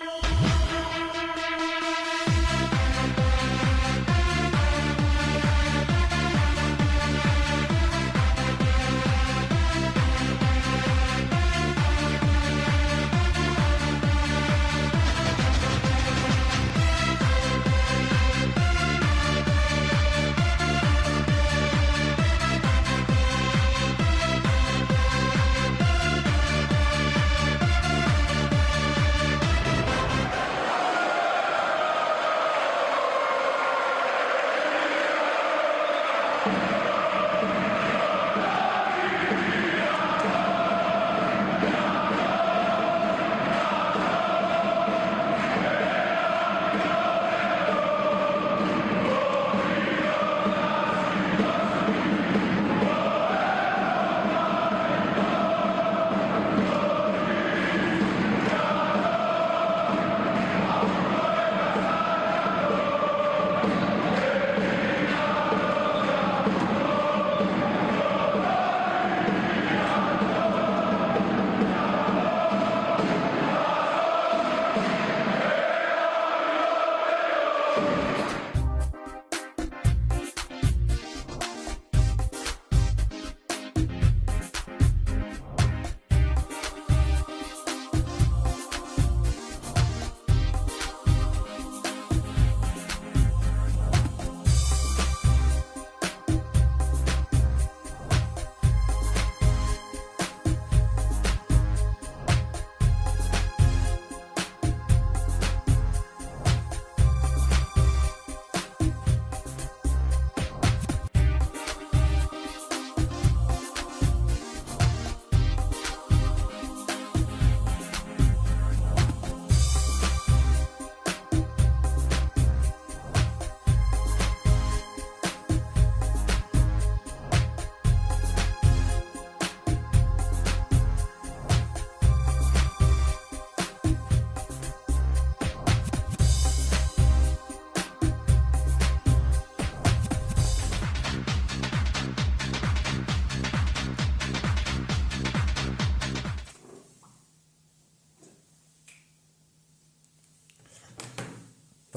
No.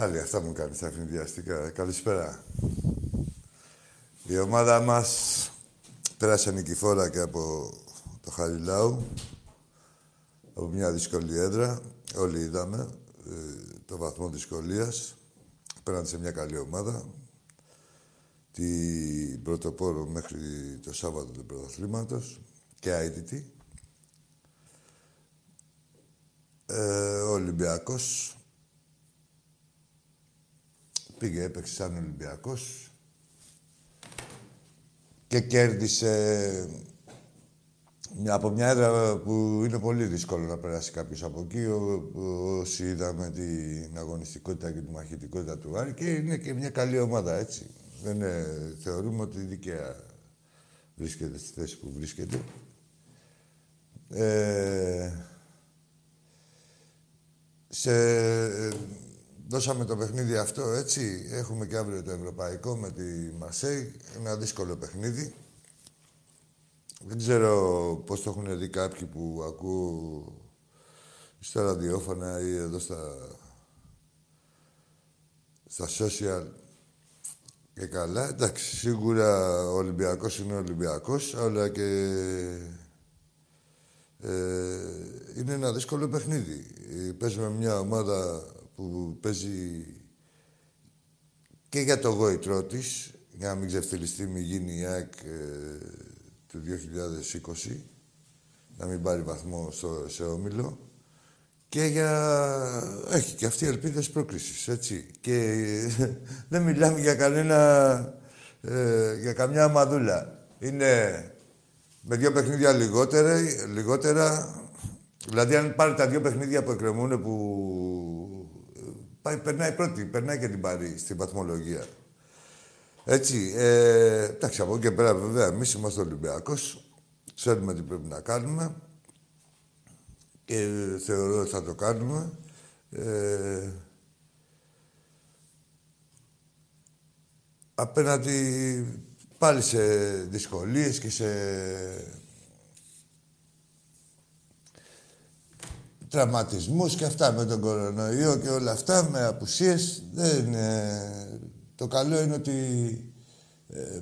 Πάλι αυτά μου κάνεις τα ευνηδιαστικά. Καλησπέρα. Η ομάδα μας πέρασε νικηφόρα και από το Χαριλάου. Από μια δύσκολη έδρα. Όλοι είδαμε ε, το βαθμό δυσκολίας. Πέραν σε μια καλή ομάδα. Την πρωτοπόρο μέχρι το Σάββατο του πρωταθλήματος και αίτητη. Ε, ο Ολυμπιακός Πήγε, έπαιξε σαν Ολυμπιακός και κέρδισε μια, από μια έδρα που είναι πολύ δύσκολο να περάσει κάποιος από εκεί, όσοι είδαμε την αγωνιστικότητα και τη μαχητικότητα του Άρη και είναι και μια καλή ομάδα, έτσι. Δεν θεωρούμε ότι δικαία βρίσκεται στη θέση που βρίσκεται. Ε, σε Δώσαμε το παιχνίδι αυτό, έτσι. Έχουμε και αύριο το ευρωπαϊκό με τη Μαρσέη. Ένα δύσκολο παιχνίδι. Δεν ξέρω πώς το έχουν δει κάποιοι που ακούω στα ραδιόφωνα ή εδώ στα, στα social και καλά. Εντάξει, σίγουρα ο Ολυμπιακός είναι ο Ολυμπιακός, αλλά και ε, είναι ένα δύσκολο παιχνίδι. Παίζουμε μια ομάδα που παίζει και για το γόητρό της, για να μην ξεφτυλιστεί, μην γίνει η ΑΕΚ ε, του 2020, να μην πάρει βαθμό στο, σε όμιλο. Και για... Έχει και αυτή ελπίδες πρόκρισης, έτσι. Και ε, δεν μιλάμε για κανένα... Ε, για καμιά αμαδούλα. Είναι με δύο παιχνίδια λιγότερα, λιγότερα. Δηλαδή, αν πάρει τα δύο παιχνίδια που εκκρεμούν που Πάει, περνάει πρώτη, περνάει και την πάρει στην βαθμολογία. Έτσι, ε, εντάξει, από εκεί και πέρα βέβαια εμείς είμαστε Ολυμπιακός. Ξέρουμε τι πρέπει να κάνουμε. Και θεωρώ ότι θα το κάνουμε. Ε, απέναντι πάλι σε δυσκολίες και σε τραυματισμούς και αυτά με τον κορονοϊό και όλα αυτά, με απουσίες. Δεν, το καλό είναι ότι ε,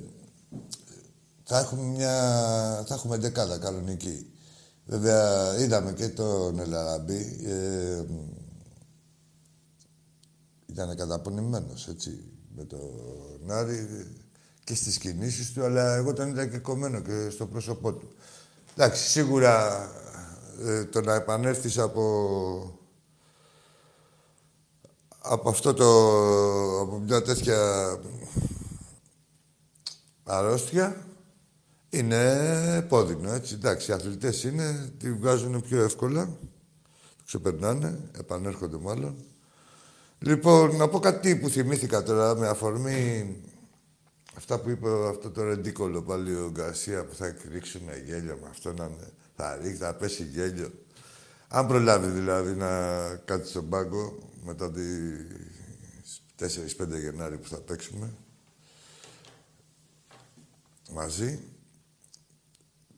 θα έχουμε μια... θα έχουμε δεκάδα κανονική. Βέβαια, είδαμε και τον Ελαραμπή. Ε, ήταν καταπονημένος, έτσι, με τον Νάρη και στις κινήσεις του, αλλά εγώ τον είδα και κομμένο και στο πρόσωπό του. Εντάξει, σίγουρα ε, το να επανέλθεις από από αυτό το... από μια τέτοια αρρώστια είναι πόδινο, έτσι. Εντάξει, οι αθλητές είναι, τη βγάζουν πιο εύκολα, το ξεπερνάνε, επανέρχονται μάλλον. Λοιπόν, να πω κάτι που θυμήθηκα τώρα με αφορμή αυτά που είπε αυτό το ρεντίκολο πάλι ο Γκαρσία που θα ρίξουν γέλιο με αυτό να θα ρίξει, θα πέσει γέλιο. Αν προλάβει δηλαδή να κάτσει στον πάγκο μετά τις 4-5 Γενάρη που θα παίξουμε μαζί.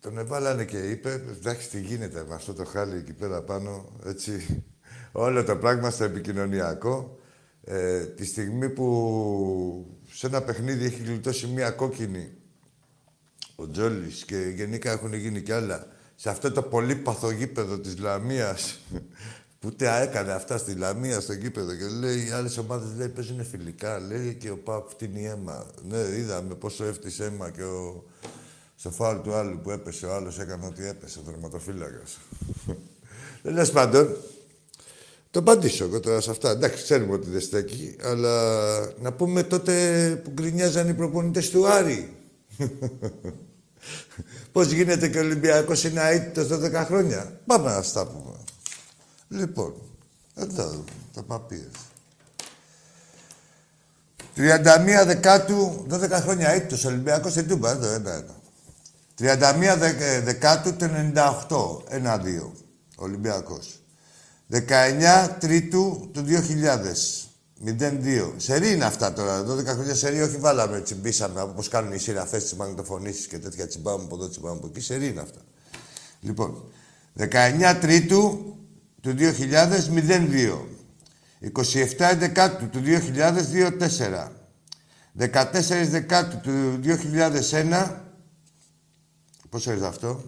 Τον εβάλανε και είπε, εντάξει τι γίνεται με αυτό το χάλι εκεί πέρα πάνω, έτσι, όλο το πράγμα στο επικοινωνιακό. Ε, τη στιγμή που σε ένα παιχνίδι έχει γλιτώσει μία κόκκινη ο Τζόλης και γενικά έχουν γίνει κι άλλα σε αυτό το πολύ παθογήπεδο της Λαμίας που ούτε έκανε αυτά στη Λαμία στο κήπεδο και λέει οι άλλες ομάδες λέει παίζουν φιλικά. Λέει και ο Παπ φτύνει αίμα. Ναι, είδαμε πόσο έφτιασε αίμα και ο... στο φάουλ του άλλου που έπεσε. Ο άλλος έκανε ό,τι έπεσε, ο δερματοφύλακα. Τέλο πάντων, το απαντήσω εγώ τώρα σε αυτά. Εντάξει, ξέρουμε ότι δεν στέκει, αλλά να πούμε τότε που γκρινιάζαν οι προπονητές του Άρη. Πώς γίνεται και ο Ολυμπιακός είναι αίτητος 12 χρόνια; Πάμε να στα πούμε. Λοιπόν, εδώ, τα παπίες. 31 Δεκάτου, 12 χρόνια ήττος, Ολυμπιακός στην Τούμπα, εδώ, ένα, ένα. 31 Δεκάτου του 98, ένα, δύο, Ολυμπιακός. 19 Τρίτου του 2000, 0-2. Σερή είναι αυτά τώρα. 12 χρόνια σερή, όχι βάλαμε, τσιμπήσαμε όπως κάνουν οι σειραφές τη μαγνητοφωνήσεις και τέτοια τσιμπάμε από εδώ, τσιμπάμε από εκεί. Σερή είναι αυτά. Λοιπόν, 19 Τρίτου του 2000 02. 27 Δεκάτου του 2002 4. 14 Δεκάτου του 2001 Πώς έρθει αυτό;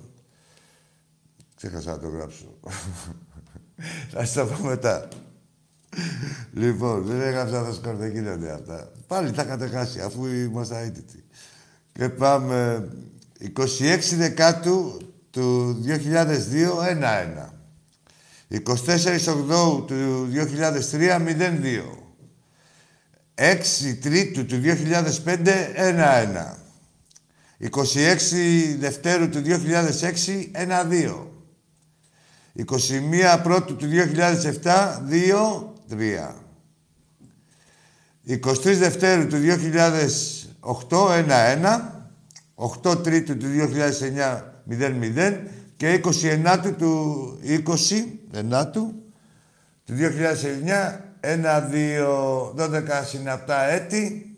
Ξέχασα να το γράψω. Θα σας το πω μετά. Λοιπόν, δεν έγραψα το σκορ, δεν γίνονται αυτά. Πάλι τα είχατε χάσει, αφού είμαστε αίτητοι. Και πάμε 26 Δεκάτου του 2002, 1-1. 24 Οκτώου του 2003, 0-2. 6 Τρίτου του 2005, 1-1. 26 Δευτέρου του 2006, 1-2. 21 Πρώτου του 2007, 2-3. 23 Δευτέρου του 2008, 1-1. 8 Τρίτου του 2009, 0-0 και 29 του 20 του 2009 ένα, δύο, 12 συναπτά έτη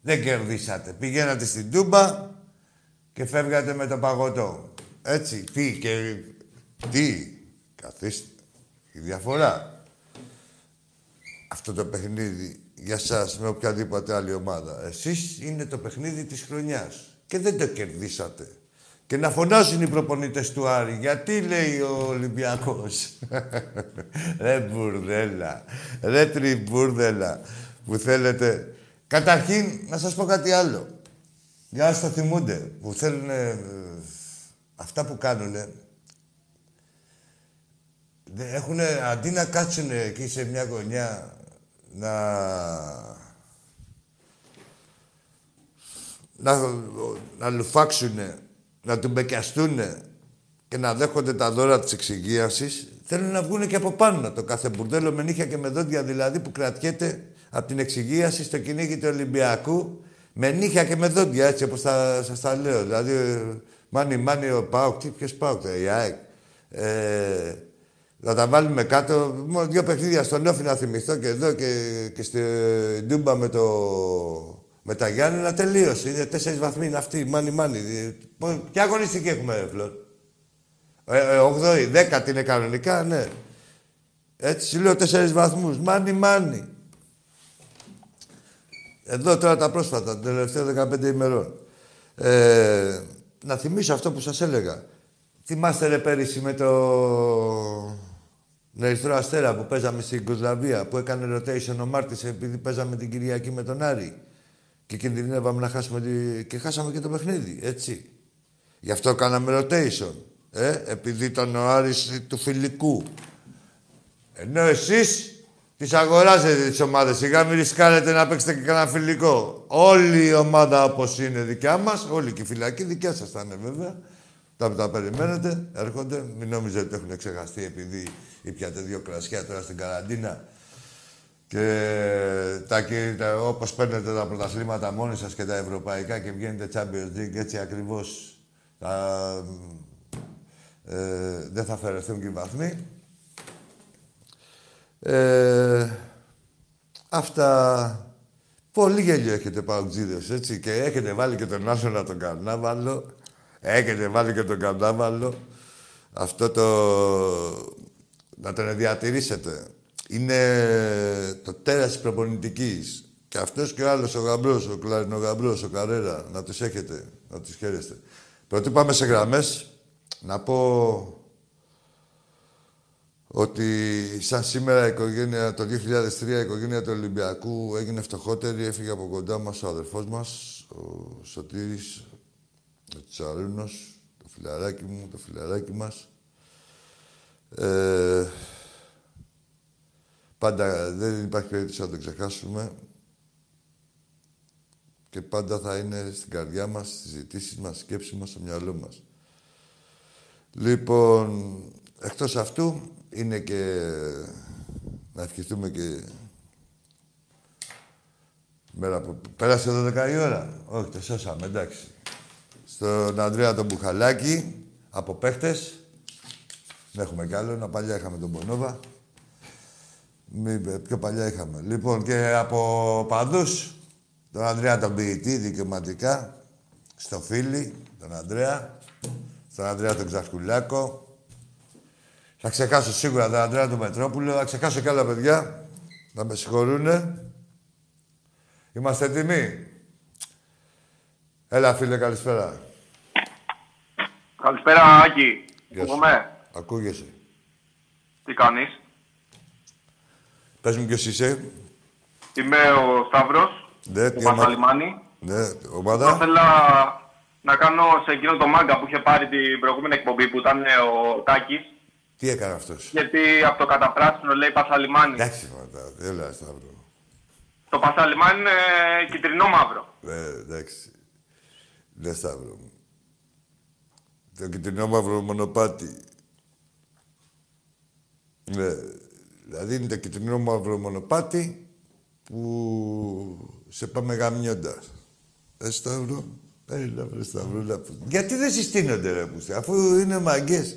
δεν κερδίσατε. Πηγαίνατε στην Τούμπα και φεύγατε με το παγωτό. Έτσι, τι και τι, καθίστε. Η διαφορά. Αυτό το παιχνίδι για σας με οποιαδήποτε άλλη ομάδα. Εσείς είναι το παιχνίδι της χρονιάς και δεν το κερδίσατε. Και να φωνάζουν οι προπονητές του Άρη. Γιατί λέει ο Ολυμπιακός; ρε μπουρδέλα. Ρε τριμπούρδελα. Που θέλετε. Καταρχήν, να σας πω κάτι άλλο. Για να το θυμούνται. Που θέλουν... αυτά που κάνουν. Έχουν, αντί να κάτσουν εκεί σε μια γωνιά να... να, να λουφάξουν να του μπεκιαστούν και να δέχονται τα δώρα της εξυγίασης, θέλουν να βγουν και από πάνω το κάθε μπουρδέλο με νύχια και με δόντια δηλαδή που κρατιέται από την εξυγίαση στο κυνήγι του Ολυμπιακού με νύχια και με δόντια, έτσι όπως θα σας τα λέω. Δηλαδή, μάνι μάνι ο Πάοκ, τι, ποιος Πάοκ, η ΑΕΚ. Ε, θα τα βάλουμε κάτω. Μόνο δύο παιχνίδια στον Όφη να θυμηθώ και εδώ και, και στη Ντούμπα με το με τα Γιάννενα τελείωσε. Είναι τέσσερις βαθμοί είναι αυτοί. Μάνι, μάνι. Ποια αγωνιστική έχουμε, Φλόρ; Ε, 8η, ε, 10η είναι κανονικά, ναι. Έτσι λέω τέσσερις βαθμούς. Μάνι, μάνι. Εδώ τώρα τα πρόσφατα, τα τελευταία 15 ημερών. Ε, να θυμίσω αυτό που σας έλεγα. Θυμάστε ρε πέρυσι με το Ερυθρό Αστέρα που παίζαμε στην Κουσλαβία, που έκανε rotation ο Μάρτης επειδή παίζαμε την Κυριακή με τον Άρη. Και κινδυνεύαμε να χάσουμε τη... και χάσαμε και το παιχνίδι, έτσι. Γι' αυτό κάναμε rotation. Ε, επειδή ήταν ο Άρης του φιλικού. Ενώ εσείς τις αγοράζετε τις ομάδες. Σιγά μην ρισκάρετε να παίξετε και κανένα φιλικό. Όλη η ομάδα όπως είναι δικιά μας, όλη και η φυλακή δικιά σας θα είναι βέβαια. Τα, τα περιμένετε, έρχονται. Μην νομίζετε ότι έχουν ξεχαστεί επειδή ήπιατε δύο κρασιά τώρα στην καραντίνα. Και τα, τα, όπως παίρνετε τα πρωταθλήματα μόνοι σας και τα ευρωπαϊκά και βγαίνετε Champions League, έτσι ακριβώς ε, δεν θα αφαιρεθούν και οι βαθμοί. Ε, αυτά... Πολύ γέλιο έχετε παουτζίδες, έτσι. Και έχετε βάλει και τον να τον καρνάβαλο. Έχετε βάλει και τον καρνάβαλο. Αυτό το... Να τον διατηρήσετε. Είναι το τέρας της προπονητικής. Και αυτός και ο άλλος, ο γαμπρός, ο κλαρινογαμπρός, ο καρέρα. Να τους έχετε, να τους χαίρεστε. Πρώτοι πάμε σε γραμμές. Να πω ότι σαν σήμερα η οικογένεια, το 2003 η οικογένεια του Ολυμπιακού έγινε φτωχότερη, έφυγε από κοντά μας ο αδερφός μας, ο Σωτήρης, ο Τσαρούνος, το φιλαράκι μου, το φιλαράκι μας. Ε, πάντα δεν υπάρχει περίπτωση να το ξεχάσουμε και πάντα θα είναι στην καρδιά μας, στις ζητήσεις μας, σκέψη μας, στο μυαλό μας. Λοιπόν, εκτός αυτού, είναι και... Να ευχηθούμε και... Μέρα που... Πέρασε 12 η ώρα. Όχι, το σώσαμε, εντάξει. Στον Ανδρέα τον Μπουχαλάκη, από παίχτες. Δεν έχουμε κι άλλο. Να παλιά είχαμε τον Πονόβα. Μη, πιο παλιά είχαμε. Λοιπόν, και από παντούς, τον Ανδρέα τον ποιητή, δικαιωματικά. Στο φίλι, τον Ανδρέα. Στον Ανδρέα τον Ξασκουλάκο. Θα ξεχάσω σίγουρα τον Ανδρέα του Μετρόπουλο, θα ξεχάσω και άλλα παιδιά. Να με συγχωρούνε. Είμαστε έτοιμοι; Έλα, φίλε, καλησπέρα. Καλησπέρα, Άκη. Ακούγομαι; Ακούγεσαι. Τι κάνεις; Πες μου ποιος είσαι. Είμαι ο Σταύρος. Ναι, τι ομάδα. Ναι, ομάδα; Θα ήθελα να κάνω σε εκείνο το μάγκα που είχε πάρει την προηγούμενη εκπομπή που ήταν ο Τάκης. Τι έκανε αυτός; Γιατί από το καταπράσινο λέει Πασαλιμάνι. Εντάξει, φαντάζομαι. Δεν λέει Σταύρο. Το Πασαλιμάνι είναι κυτρινό μαύρο. Ναι, εντάξει. Ναι, Σταύρο. Το κυτρινό μαύρο μονοπάτι. Ναι. Δηλαδή είναι το κυτρινό μαύρο μονοπάτι που σε πάμε γαμιώντας. Ε, Σταύρο. Έλα, βρε Σταυρούλα. Γιατί δεν συστήνονται, ρε, πουστε, αφού είναι μαγκές.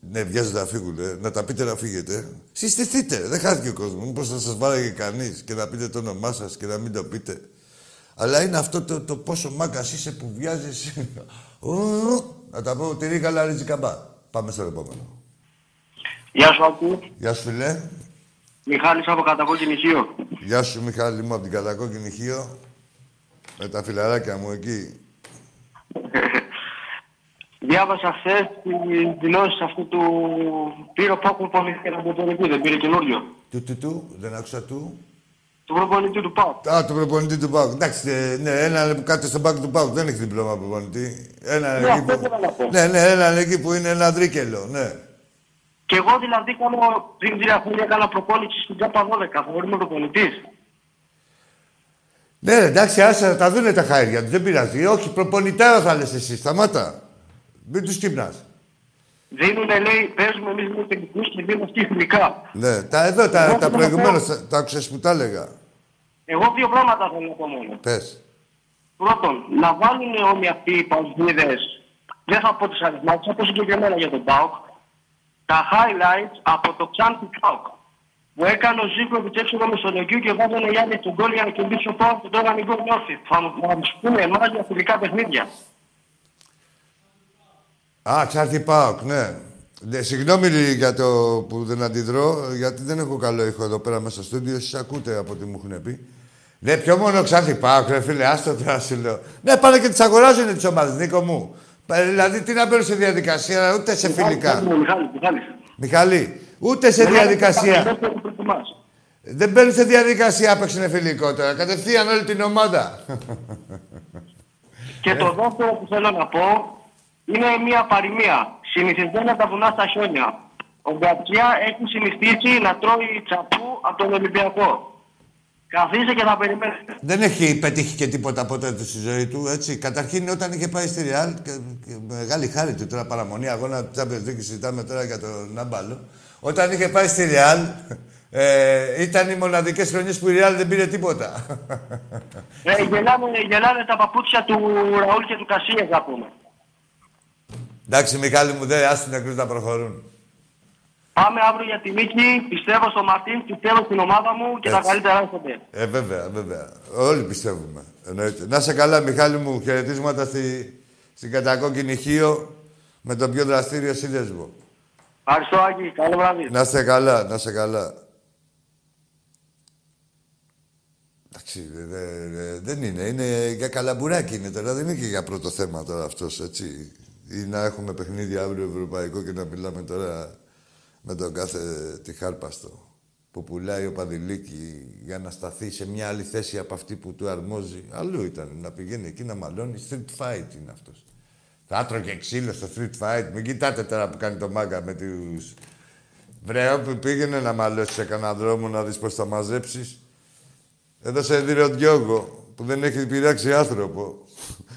Ναι, βιάζονται να φύγουν, ε. να τα πείτε να φύγετε. Συστηθείτε, δεν χάθηκε ο κόσμος. Μήπως θα σας βάλει κανείς και να πείτε το όνομά σας και να μην το πείτε. Αλλά είναι αυτό το, το πόσο μάγκας είσαι που βιάζει. Να τα πω, τυρί καλά, ρίτζι καμπά. Πάμε στο επόμενο. Γεια σου, Ακού. Γεια σου, φιλέ. Μιχάλης από Κατακόκκινη Χίο. Γεια σου, Μιχάλη μου, από την Κατακόκκινη Χίο. Με τα φιλαράκια μου εκεί. Διάβασα χθες τις δηλώσεις αυτού του πήρε ο Πάκου προπονητή από τον προπονητή, δεν πήρε καινούριο. Του, του, του, δεν άκουσα του. Του προπονητή του Πάκου. Α, του προπονητή του Πάκου. Εντάξει, ε, ναι, ένα που κάτω στον Πάκου του Πάκου δεν έχει διπλώμα προπονητή. Ένα ναι, εκεί που... ναι, ναι, ένα εκεί που είναι ένα δρίκελο, ναι. Και εγώ δηλαδή κάνω πριν τρία χρόνια έκανα προπόνηση στην ΚΑΠΑ 12. Θα βρούμε προπονητής. Ναι, εντάξει, άσε τα δούνε τα χάρια τους. Δεν πειράζει. Όχι, προπονητάρας θα λες εσύ. Σταμάτα. Μην τους κοιμνά. Δίνουνε, λέει, παίζουμε εμείς με τεχνικού και δίνουμε αυτοί εθνικά. Ναι, τα εδώ, τα, τα προηγουμένως, τα, τα άκουσε που τα έλεγα. Εγώ δύο πράγματα θέλω να πω μόνο. Πες. Πρώτον, να βάλουν όλοι αυτοί οι παγκοσμίδε, δεν θα πω τις αριθμάτες, θα πω συγκεκριμένα για τον Πάοκ, τα highlights από το Ξάντι Πάοκ. Που έκανε ο Ζήκοβιτ έξω με Μεσολογίου και βάζανε οι άλλοι τον κόλ για να κερδίσει ο Πάοκ και τώρα μην κόλ Θα μου πούνε εμάς για φιλικά παιχνίδια. Α, Ξάρτη Πάοκ, ναι. ναι. Συγγνώμη για το που δεν αντιδρώ, γιατί δεν έχω καλό ήχο εδώ πέρα μέσα στο στούντιο. Εσείς ακούτε από ό,τι μου έχουν πει. Ναι, πιο μόνο Ξάρτη Πάοκ, ρε φίλε, άστο τώρα σου λέω. Ναι, πάνε και τις αγοράζουν τις ομάδες, Νίκο μου. Δηλαδή, τι να μπαίνουν σε διαδικασία, ούτε σε φιλικά. Μιχάλη, Μιχάλη. Μιχαλή, ούτε σε διαδικασία. Δεν μπαίνουν σε διαδικασία παίξουν φιλικό τώρα. Κατευθείαν όλη την ομάδα. Και το δεύτερο που θέλω να πω είναι μια παροιμία. Συνηθισμένα τα βουνά στα χιόνια. Ο Γκατσιά έχει συνηθίσει να τρώει τσαπού από τον Ολυμπιακό. Καθίστε και θα περιμένετε. Δεν έχει πετύχει και τίποτα ποτέ του στη ζωή του, έτσι. Καταρχήν όταν είχε πάει στη Ρεάλ, και, και μεγάλη χάρη του τώρα παραμονή, αγώνα του Champions League, συζητάμε τώρα για τον Νάμπαλο. Όταν είχε πάει στη Ρεάλ, ε, ήταν οι μοναδικές χρονιές που η Ρεάλ δεν πήρε τίποτα. Ε, γελάνε, γελάνε τα παπούτσια του Ραούλ και του Κασίας, θα πούμε. Εντάξει, Μιχάλη μου, δεν άστον νεκρούς να προχωρούν. Πάμε αύριο για τη νίκη. Πιστεύω στο Μαρτίν, πιστεύω στην ομάδα μου και τα Έτσι. καλύτερα έρχονται. Ε, βέβαια, βέβαια. Όλοι πιστεύουμε. Εννοείται. Να σε καλά, Μιχάλη μου. Χαιρετίσματα στη, στην κατακόκκινη Χίο με τον πιο δραστήριο σύνδεσμο. Ευχαριστώ, Άκη. Καλό βράδυ. Να σε καλά, να σε καλά. Εντάξει, δε- δε- δε- δεν είναι. Είναι για καλαμπουράκι είναι τώρα. Δεν είναι και για πρώτο θέμα τώρα αυτός, έτσι. Ή να έχουμε παιχνίδι αύριο ευρωπαϊκό και να μιλάμε τώρα με τον κάθε τυχάρπαστο που πουλάει ο Παδηλίκη για να σταθεί σε μια άλλη θέση από αυτή που του αρμόζει. Αλλού ήταν να πηγαίνει εκεί να μαλώνει. Street fight είναι αυτός. Θα άτρωγε ξύλο στο street fight. Μην κοιτάτε τώρα που κάνει το μάγκα με τους... Βρε, όπου πήγαινε να μαλώσει σε κανένα δρόμο να δεις πώς θα μαζέψεις. Εδώ σε δίνει ο Διόγκο που δεν έχει πειράξει άνθρωπο.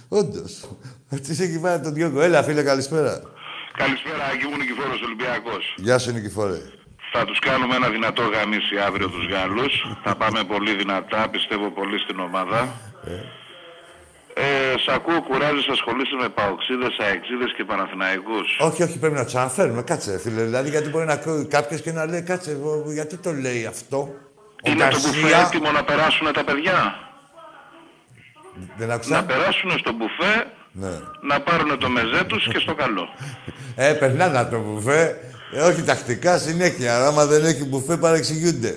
Όντως. Τι έχει βάλει τον Διόγκο. Έλα, φίλε, καλησπέρα. Καλησπέρα, Άγγι μου Νικηφόρος Ολυμπιακός. Γεια σου, Νικηφόρε. Θα τους κάνουμε ένα δυνατό γαμίσι αύριο τους Γάλλους. Θα πάμε πολύ δυνατά, πιστεύω πολύ στην ομάδα. Ε, σ' ακούω, κουράζεις, ασχολείσαι με παοξίδες, αεξίδες και Παναθηναϊκούς. Όχι, όχι, πρέπει να του αναφέρουμε. Κάτσε, φίλε. Δηλαδή, γιατί μπορεί να ακούει κάποιος και να λέει, κάτσε, εγώ, γιατί το λέει αυτό; Ο Είναι το μπουφέ Γκαρσία. έτοιμο να περάσουν τα παιδιά; Δεν Να άκουσα. περάσουν στο μπουφέ, Ναι. να πάρουν το μεζέ τους και στο καλό. Ε, περνάνε το μπουφέ. Ε, όχι τακτικά, συνέχεια. Άμα δεν έχει μπουφέ, παρεξηγούνται.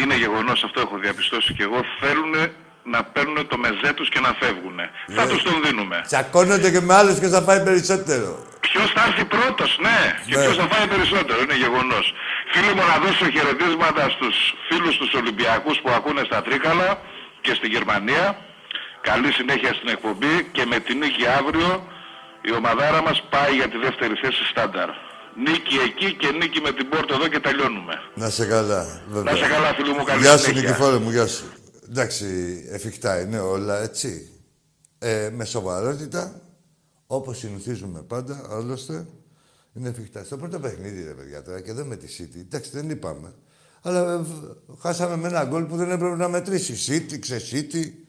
Είναι γεγονός, αυτό έχω διαπιστώσει και εγώ. Θέλουν να παίρνουν το μεζέ τους και να φεύγουν. Θα Ναι. τους τον δίνουμε. Τσακώνονται και με άλλους και θα πάει περισσότερο. Ποιος θα έρθει πρώτος, ναι. Και Ναι. ποιος θα φάει περισσότερο, είναι γεγονός. Φίλοι μου, να δώσω χαιρετίσματα στους φίλους τους Ολυμπιακούς που ακούνε στα Τρίκαλα και στη Γερμανία. Καλή συνέχεια στην εκπομπή και με τη νίκη αύριο η ομαδάρα μας πάει για τη δεύτερη θέση στάνταρ. Νίκη εκεί και νίκη με την πόρτα εδώ και τελειώνουμε. Να σε καλά, βέβαια. Να σε καλά φίλοι μου, καλή Γεια σου, συνέχεια. Νικηφόρε μου, γεια σου. Εντάξει, εφικτά είναι όλα, έτσι. Ε, με σοβαρότητα, όπως συνηθίζουμε πάντα, άλλωστε, είναι εφικτά. Στο πρώτο παιχνίδι, ρε παιδιά, τώρα και εδώ με τη City, εντάξει, δεν είπαμε. Αλλά ε, β- χάσαμε με ένα γκολ που δεν έπρεπε να μετρήσει. City, ξεσίτη,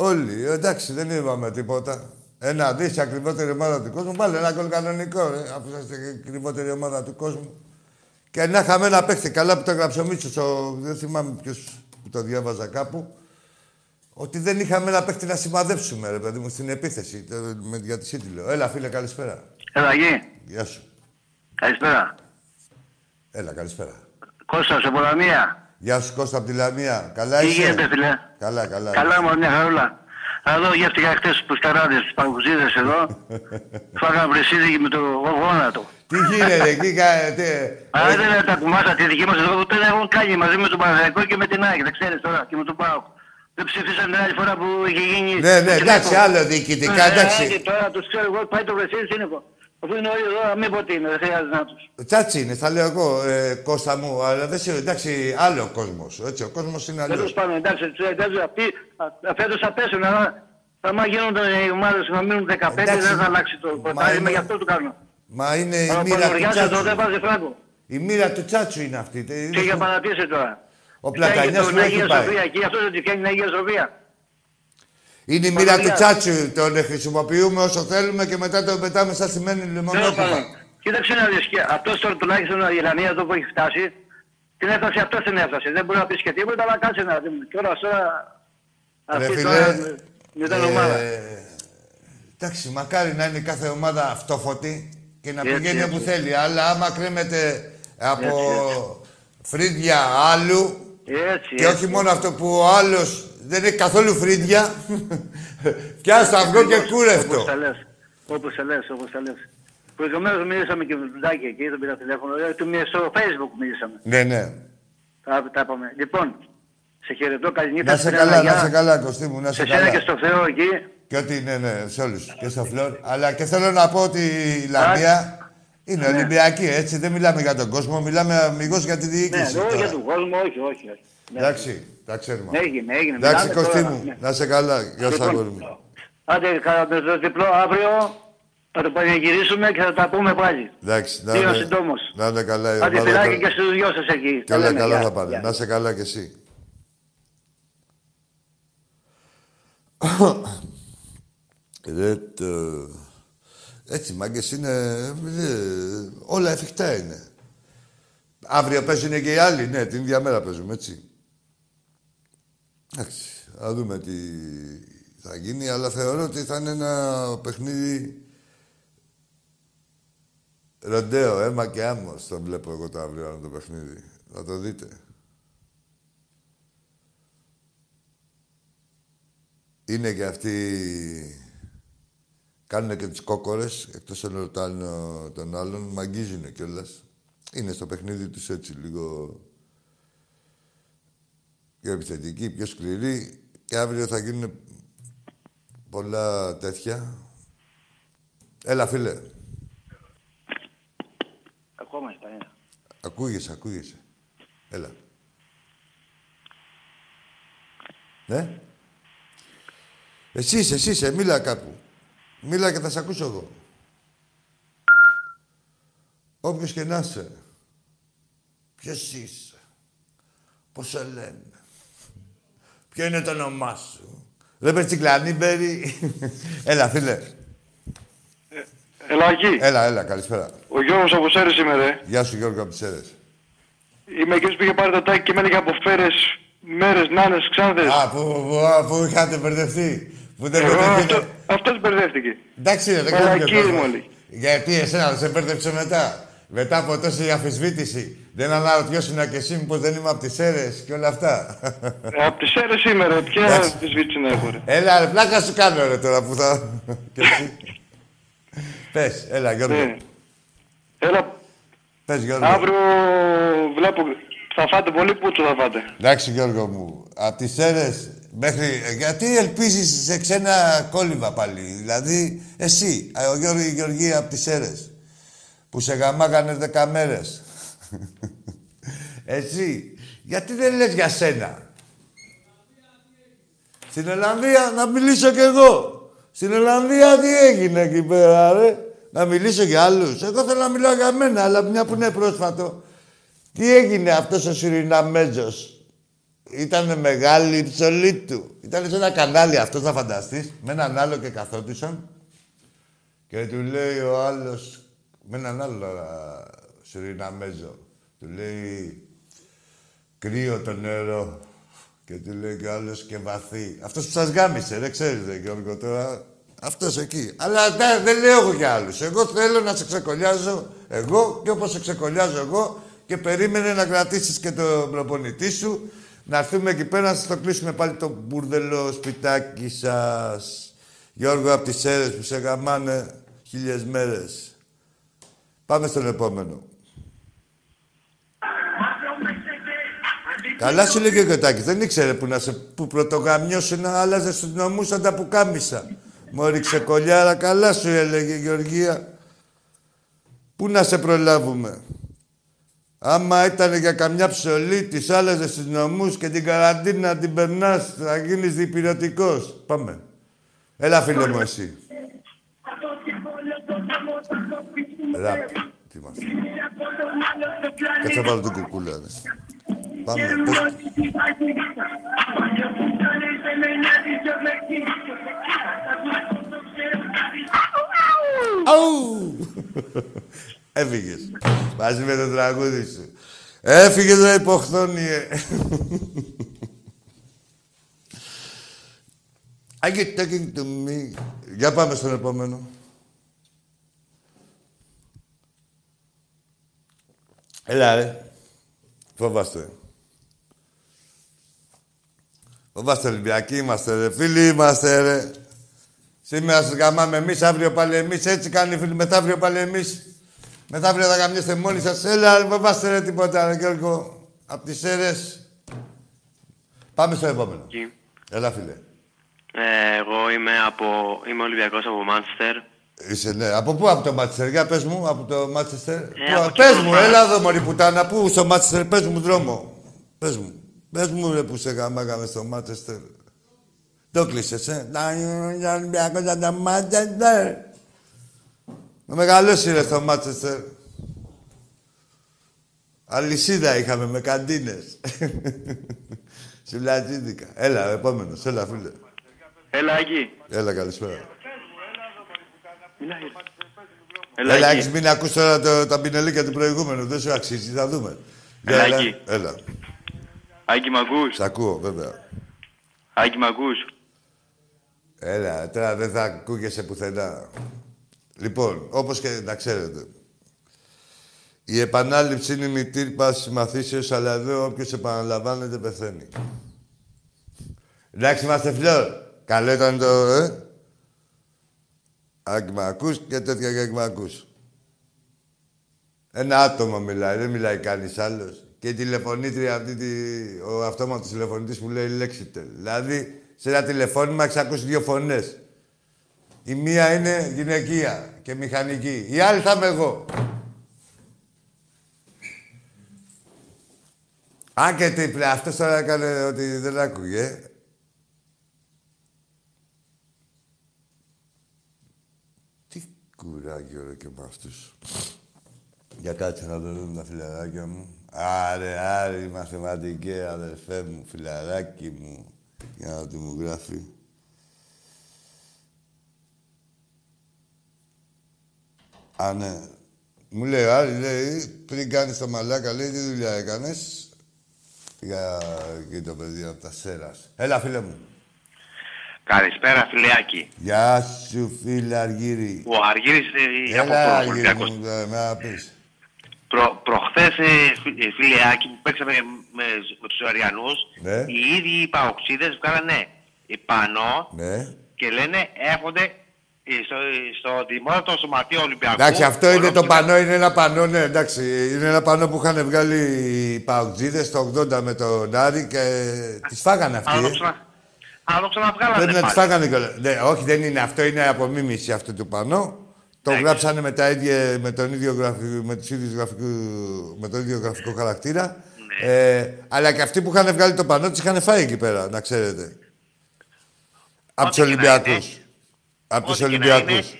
όλοι. Ε, εντάξει, δεν είπαμε τίποτα. Ένα δις ακριβότερη ομάδα του κόσμου. Βάλε ένα γκολ κανονικό, ρε, αφού είσαστε η ακριβότερη ομάδα του κόσμου. Και να είχαμε ένα παίχτη, καλά που το έγραψε ο Μίτσος, ο... δεν θυμάμαι ποιος που το διάβαζα κάπου, ότι δεν είχαμε ένα παίχτη να σημαδέψουμε, ρε παιδί μου, στην επίθεση. Το- Με, για τη City λέω. Έλα, φίλε, καλησπέρα. Έλα, γη. Γεια σου. Καλησπέρα. Έλα, καλησπέρα. Κώστας, σε Πολωνία. Γεια σου, Κώστα από τη Λαμία. Καλά Τι είσαι; γίνεται, φίλε; Καλά, καλά. Καλά, μου, μια χαρούλα. Εδώ γεύτηκα χτες τους καράδε, τους παγκουζίδες εδώ. Φάγαμε βρεσίδι με το γόνατο. Τι γίνεται εκεί, κάνετε. Αλλά δεν είναι τα κουμάτα τη δική μας εδώ που δεν έχουν κάνει μαζί με τον Παναγιακό και με την Άγια. Δεν ξέρεις τώρα και με τον Πάο. Δεν ψηφίσαν την άλλη φορά που είχε γίνει. Ναι, ναι, το εντάξει, Κυριακό. άλλο διοικητικά, Ε, εντάξει. άντε, Τώρα τους ξέρω εγώ, πάει το βρεσίδι σύννεφο. Αφού είναι όλοι εδώ, μην πω τι είναι, δεν χρειάζεται να τους. Τσάτσι είναι, θα λέω εγώ, ε, Κώστα μου, αλλά δεν σε, εντάξει, άλλο ο κόσμος, έτσι, ο κόσμος είναι Τέλος αλλιώς. πάντων, εντάξει, τους εντάξει, αυτοί φέτος θα πέσουν. Αλλά άμα γίνονται οι ομάδες να μείνουν 15, Εντάξει, δεν θα αλλάξει το μα πρωτάθλημα, είναι- γι' αυτό το κάνουν. Μα είναι η Ο μοίρα του Παναγιώτης εδώ δεν Τσάτσου. βάζει φράγκο. Η μοίρα του Τσάτσου είναι αυτή. Και για παρατήρησε τώρα. Ο Πλατανιάς Φτιάχνει που την έχει Αγία πάει. Σοφία και γι' αυτό δεν τη φτιάχνει την Αγία Σοφία. Είναι η μοίρα του Παναγιά. Τσάτσου. Τον χρησιμοποιούμε όσο θέλουμε και μετά τον πετάμε σαν σημαίνει Τέλος λιμονόπουλα. πάντων, Κοίταξε να δεις, και αυτός τώρα τουλάχιστον η Ιρανία εδώ που έχει φτάσει, την έφτασε, αυτός την έφτασε. Δεν μπορεί να πεις και τίποτα, αλλά κάτσε να δούμε. Και όλα τώρα, Ρε αυτή φίλε, τώρα με την ομάδα. ε, εντάξει, μακάρι να είναι κάθε ομάδα αυτόφωτη. και να Έτσι, πηγαίνει έτσι. όπου θέλει. Αλλά άμα κρέμεται από Έτσι, φρύδια άλλου Έτσι, και όχι έτσι. μόνο αυτό που ο άλλος δεν έχει καθόλου φρύδια, πιάσει το αυγό και Όπως κούρευτο. τα λες. Όπως τα λες, όπως τα λες. Προηγουμένως μιλήσαμε και με τον Τάκη εκεί, τον πήρα τηλέφωνο. Ε, του μη- στο facebook μιλήσαμε. Ναι, ναι. Τα, τα είπαμε. Λοιπόν, σε χαιρετώ, καληνύχτα. Να σε Στέλνα, καλά, γεια. να σε καλά, Κωστή μου, να Σε σε σένα και καλά. στο Θεό εκεί. Και ότι ναι, ναι, σε όλους. Και στο φλόρ. Αλλά και θέλω να πω ότι η Λαμία είναι Ναι. Ολυμπιακή, έτσι. Δεν μιλάμε για τον κόσμο, μιλάμε αμυγός για τη Ναι, διοίκηση. όχι τώρα. για τον κόσμο, όχι, όχι. όχι. Ναι. Εντάξει, τα ξέρουμε. Έγινε, έγινε. Εντάξει, Μιλάμε Κωστή τώρα, μου, ναι. να σε καλά. Γεια σου, Λοιπόν, αγόρι μου. Άντε, κατά το διπλό αύριο θα το πανηγυρίσουμε και θα τα πούμε πάλι. Εντάξει, να Δύο είναι, συντόμως. να είναι καλά η Άντε, ομάδα. φιλάκι τώρα. και στους δυο σας εκεί. Και Τα όλα λέμε, καλά γεια, θα πάνε. γεια. Να σε καλά κι εσύ. Ρε, το... Έτσι, μάγκες είναι... ε, όλα εφικτά είναι. Αύριο παίζουν και οι άλλοι, ναι, την ίδια μέρα παίζουμε, έτσι. Εντάξει, θα δούμε τι θα γίνει, αλλά θεωρώ ότι θα είναι ένα παιχνίδι ροντέο, αίμα και άμμος. Το βλέπω εγώ το αύριο το παιχνίδι. Θα το δείτε. Είναι και αυτοί... Κάνουν και τις κόκορες, εκτός των άλλων- των άλλων, μαγγίζουν κιόλας. Είναι στο παιχνίδι τους έτσι λίγο... Πιο επιθετικοί, πιο σκληροί. Και αύριο θα γίνουν πολλά τέτοια. Έλα, φίλε. Ακόμα Ισπανία. Ακούγεσαι, ακούγεσαι. Έλα. Ναι. Εσύ είσαι, εσύ είσαι. Μίλα κάπου. Μίλα και θα σε ακούσω εγώ. Όποιος και να είσαι. Ποιος είσαι. Πώς σε λένε. Ποιο είναι το όνομά σου; Δεν πες τσικλανή, Μπέρι. Έλα, φίλε. Έλα εκεί. Έλα, έλα, καλησπέρα. Ο Γιώργος από Σέρες είμαι ρε. Γεια σου, Γιώργο, από τις Σέρες. Είμαι εκείνος που είχε πάρει το τάκι και μένει από φέρες, μέρες, νάνες, ξάνθες. Α, που, που, α, που είχατε μπερδευτεί. Που δεν Εγώ μπερδευτείτε. αυτό, αυτός μπερδεύτηκε. Εντάξει, ρε, δεν Μαλακή κάνει και μου, κόσμο. λέει. Γιατί εσένα δεν σε μπέρδεψε μετά; Μετά από τόση αφισβήτηση. Δεν αναρωτιώσουν και εσύ μήπως δεν είμαι από τις αίρες και όλα αυτά. Ε, από τις Σέρες είμαι ρε. Ποια Εντάξει. αμφισβήτηση να έχω ρε. έλα, ρε, πλάκα σου κάνω ρε τώρα που θα... και εσύ. Πες, έλα Γιώργο. Ναι. Έλα, Πες Γιώργο. αύριο βλέπω, θα φάτε πολύ πούτσο θα φάτε. Εντάξει Γιώργο μου, από τις αίρες μέχρι... Γιατί ελπίζεις σε ξένα κόλληβα πάλι. Δηλαδή, εσύ, ο Γιώργο η Γεωργία από τις αίρες. Που σε γαμάγανε δέκα μέρες. εσύ, γιατί δεν λες για σένα; Στην Ολλανδία να μιλήσω κι εγώ. Στην Ολλανδία τι έγινε εκεί πέρα, ρε; Να μιλήσω για άλλους. Εγώ θέλω να μιλάω για μένα, αλλά μια που είναι πρόσφατο. Τι έγινε αυτός ο Σουριναμέζος. Ήτανε μεγάλη η ψωλή του. Ήταν σε ένα κανάλι αυτός, θα φανταστείς. Με έναν άλλο και καθόντουσαν. Και του λέει ο άλλος, με έναν άλλο α, Σουριναμέζο. Του λέει, κρύο το νερό. Και του λέει και ο άλλος και βαθύ. Αυτός που σας γάμισε, δεν ξέρεις, ρε Γιώργο, τώρα. Αυτός εκεί. Αλλά δε- δεν λέω εγώ για άλλους. Εγώ θέλω να σε ξεκολλιάζω εγώ και όπως σε ξεκολλιάζω εγώ και περίμενε να κρατήσεις και τον προπονητή σου να έρθουμε εκεί πέρα να σας το κλείσουμε πάλι το μπουρδελό σπιτάκι σας. Γιώργο, από τις αίρες που σε γαμάνε χίλιες μέρες. Πάμε στον επόμενο. Καλά σου λέει και ο Κωτάκης. Δεν ήξερε που, να σε, που πρωτογαμιώσου να άλλαζες στους νομούς σαν τα πουκάμισα. Μωρή ξεκολλιάρα, καλά σου έλεγε η Γεωργία. Πού να σε προλάβουμε; Άμα ήταν για καμιά ψωλή, τη άλλαζες στους νομούς και την καραντίνα την περνάς, θα γίνεις διπυρωτικός. Πάμε. Έλα φίλε μου εσύ. Έλα. Τι είμαστε. Κάτσε να βάλω την κουκούλα. ρε. Πάμε. Πες. Αου! Έφυγες. Μαζί με το τραγούδι σου. Έφυγες ρε υποχθόνιε. Are you talking to me? Για πάμε στον επόμενο. Έλα, ρε. Φοβάστε. Φοβάστε Ολυμπιακοί είμαστε, ρε. Φίλοι είμαστε, ρε. Σήμερα σας γαμάμε εμείς, αύριο πάλι εμείς. Έτσι κάνει οι φίλοι, μεθαύριο πάλι εμείς. Μεθαύριο θα γαμιέστε μόνοι σας. Έλα, ρε, φοβάστε, ρε, τίποτα, ρε, Γιώργο. Απ' τις αίρες. Πάμε στο επόμενο. Εκεί. Έλα, φίλε. Ε, εγώ είμαι, από, είμαι Ολυμπιακός από Μάντσεστερ. Είσαι, ναι. Από πού, από το Μάτσεστερ, για πες μου, από το Μάτσεστερ. Πού- Ε, από πες εκεί μου, μπροστά. έλα εδώ, μωρή πουτάνα, πού στο Μάτσεστερ, πες μου δρόμο. Πες μου. Πες μου, ρε, που σε γαμάγαμε στο Μάτσεστερ. Το κλείσες, ε. Να είναι Ολυμπιακός για το Μάτσεστερ. Με μεγαλώσει, ρε, στο Μάτσεστερ. Αλυσίδα είχαμε με καντίνες. Συλλατζίδικα. Έλα, επόμενος. Έλα, φίλε. Έλα, εκεί. Έλα, καλησπέρα. Έλα, Έλα, εκεί. έχεις μην ακούς τώρα το, τα πινελίκια του προηγούμενου. Δεν σου αξίζει, θα δούμε. Έλα, έλα, εκεί. έλα. Άκη, μ' ακούς; Σ' ακούω, βέβαια. Άκη, μ' ακούς; Έλα, τώρα δεν θα ακούγεσαι πουθενά. Λοιπόν, όπως και να ξέρετε. Η επανάληψη είναι η μητήρ πάσης μαθήσεως, αλλά εδώ όποιος επαναλαμβάνεται πεθαίνει. Εντάξει, είμαστε φλόρ. Καλό ήταν το, ε; Άκη μ' ακούς και τέτοια και άκη μ' ακούς. Ένα άτομο μιλάει, δεν μιλάει κανείς άλλος. Και η τηλεφωνήτρια αυτή, τη, ο αυτόματος τηλεφωνητής που λέει Lexitel. Δηλαδή, σε ένα τηλεφώνημα έχεις ακούσει δύο φωνές. Η μία είναι γυναικεία και μηχανική. Η άλλη θα είμαι εγώ. Αν και τι, αυτός τώρα έκανε ότι δεν άκουγε. Τι κουράγιο ρε και με αυτούς. Για κάτσε να το δούμε τα φιλαράκια μου. Άρε, άρε, η μαθηματική, αδερφέ μου, φιλαράκι μου. Για να τι μου γράφει. Α, ναι. Μου λέει ο Άρη, λέει, πριν κάνεις το μαλάκα, λέει, τι δουλειά έκανες. Για εκεί το παιδί από τα Σέρας. Έλα, φίλε μου. Καλησπέρα, φιλεάκι. Γεια σου, φίλε Αργύρι. Ο Αργύρης ε, από Έλα, το Αργύρι Ολυμπιακός. μου, ε, να πεις. Προ, προχθές, ε, φι- ε, φιλεάκι, που παίξαμε με, με τους Αριανούς, Ναι. οι ίδιοι οι παοξίδες βγάλανε πανό Ναι. και λένε έρχονται ε, στο, στο δημότατο σωματείο Ολυμπιακού. Εντάξει, αυτό είναι το ολόκληρα- πανό, είναι ένα πανό, ναι, εντάξει. Είναι ένα πανό που είχαν βγάλει οι Παουτζίδες το 80 με τον Άρη και τις φάγανε αυτοί. Αλλά το ε. ξανα- αλλά το ξαναβγάλανε Πρέπει να τις πάλι. φάγανε κιόλας. Ναι, όχι, δεν είναι αυτό, είναι απομίμηση αυτού του πανό. Το Εντάξει. γράψανε με, τα ίδια, με, τον ίδιο γραφικό, με, τους ίδιους γραφικού, με τον ίδιο γραφικό χαρακτήρα. Ναι. Ε, αλλά και αυτοί που είχαν βγάλει το πανό τις είχαν φάει εκεί πέρα, να ξέρετε. Από τους Ό,τι και να Ολυμπιακούς. είναι. Από τους Ό,τι και να είναι, Ολυμπιακούς.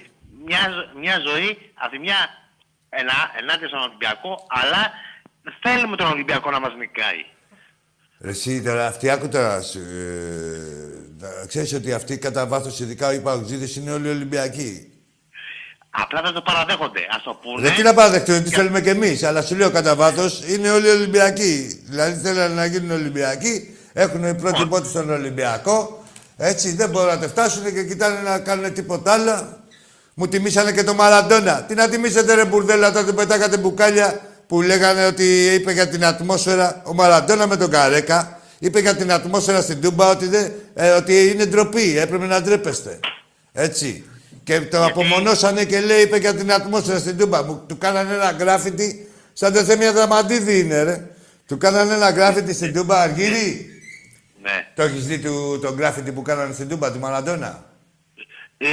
Μια, ζω- μια ζωή από τη μια ενά, ενάντια στον Ολυμπιακό, αλλά θέλουμε τον Ολυμπιακό να μας νικάει. Ρε Εσύ τώρα, αυτοί άκου τώρα. σου, Ε, να ξέρεις ότι αυτοί κατά βάθος, ειδικά οι Παουτζίδες, είναι όλοι Ολυμπιακοί. Απλά δεν το παραδέχονται. Α το πούνε. Δεν τι να παραδεχτούν, τι θέλουμε κι εμείς. Αλλά σου λέω κατά βάθος, είναι όλοι Ολυμπιακοί. Δηλαδή θέλουν να γίνουν Ολυμπιακοί, έχουν πρότυπό τους στον Ολυμπιακό. Έτσι, δεν μπορούν να τε φτάσουν και κοιτάνε να κάνουν τίποτα άλλο. Μου τιμήσανε και το Μαραντόνα. Τι να τιμήσετε ρε μπουρδέλα τότε που πετάγατε μπουκάλια που λέγανε ότι είπε για την ατμόσφαιρα. Ο Μαραντόνα με τον Καρέκα είπε για την ατμόσφαιρα στην Τούμπα ότι, δεν- ε, ότι είναι ντροπή. Έπρεπε να ντρέπεστε. Έτσι. Και το απομονώσανε και λέει, είπε για την ατμόσφαιρα στην Τούμπα. Μου, του κάνανε ένα γκράφιτι, σαν το Θέμια Δραματίδη είναι, ρε. Του κάνανε ένα γκράφιτι στην Τούμπα, Αργύρι. Ναι. Το έχεις δει του, το γκράφιτι που κάνανε στην Τούμπα, του Μαραντόνα; Ε,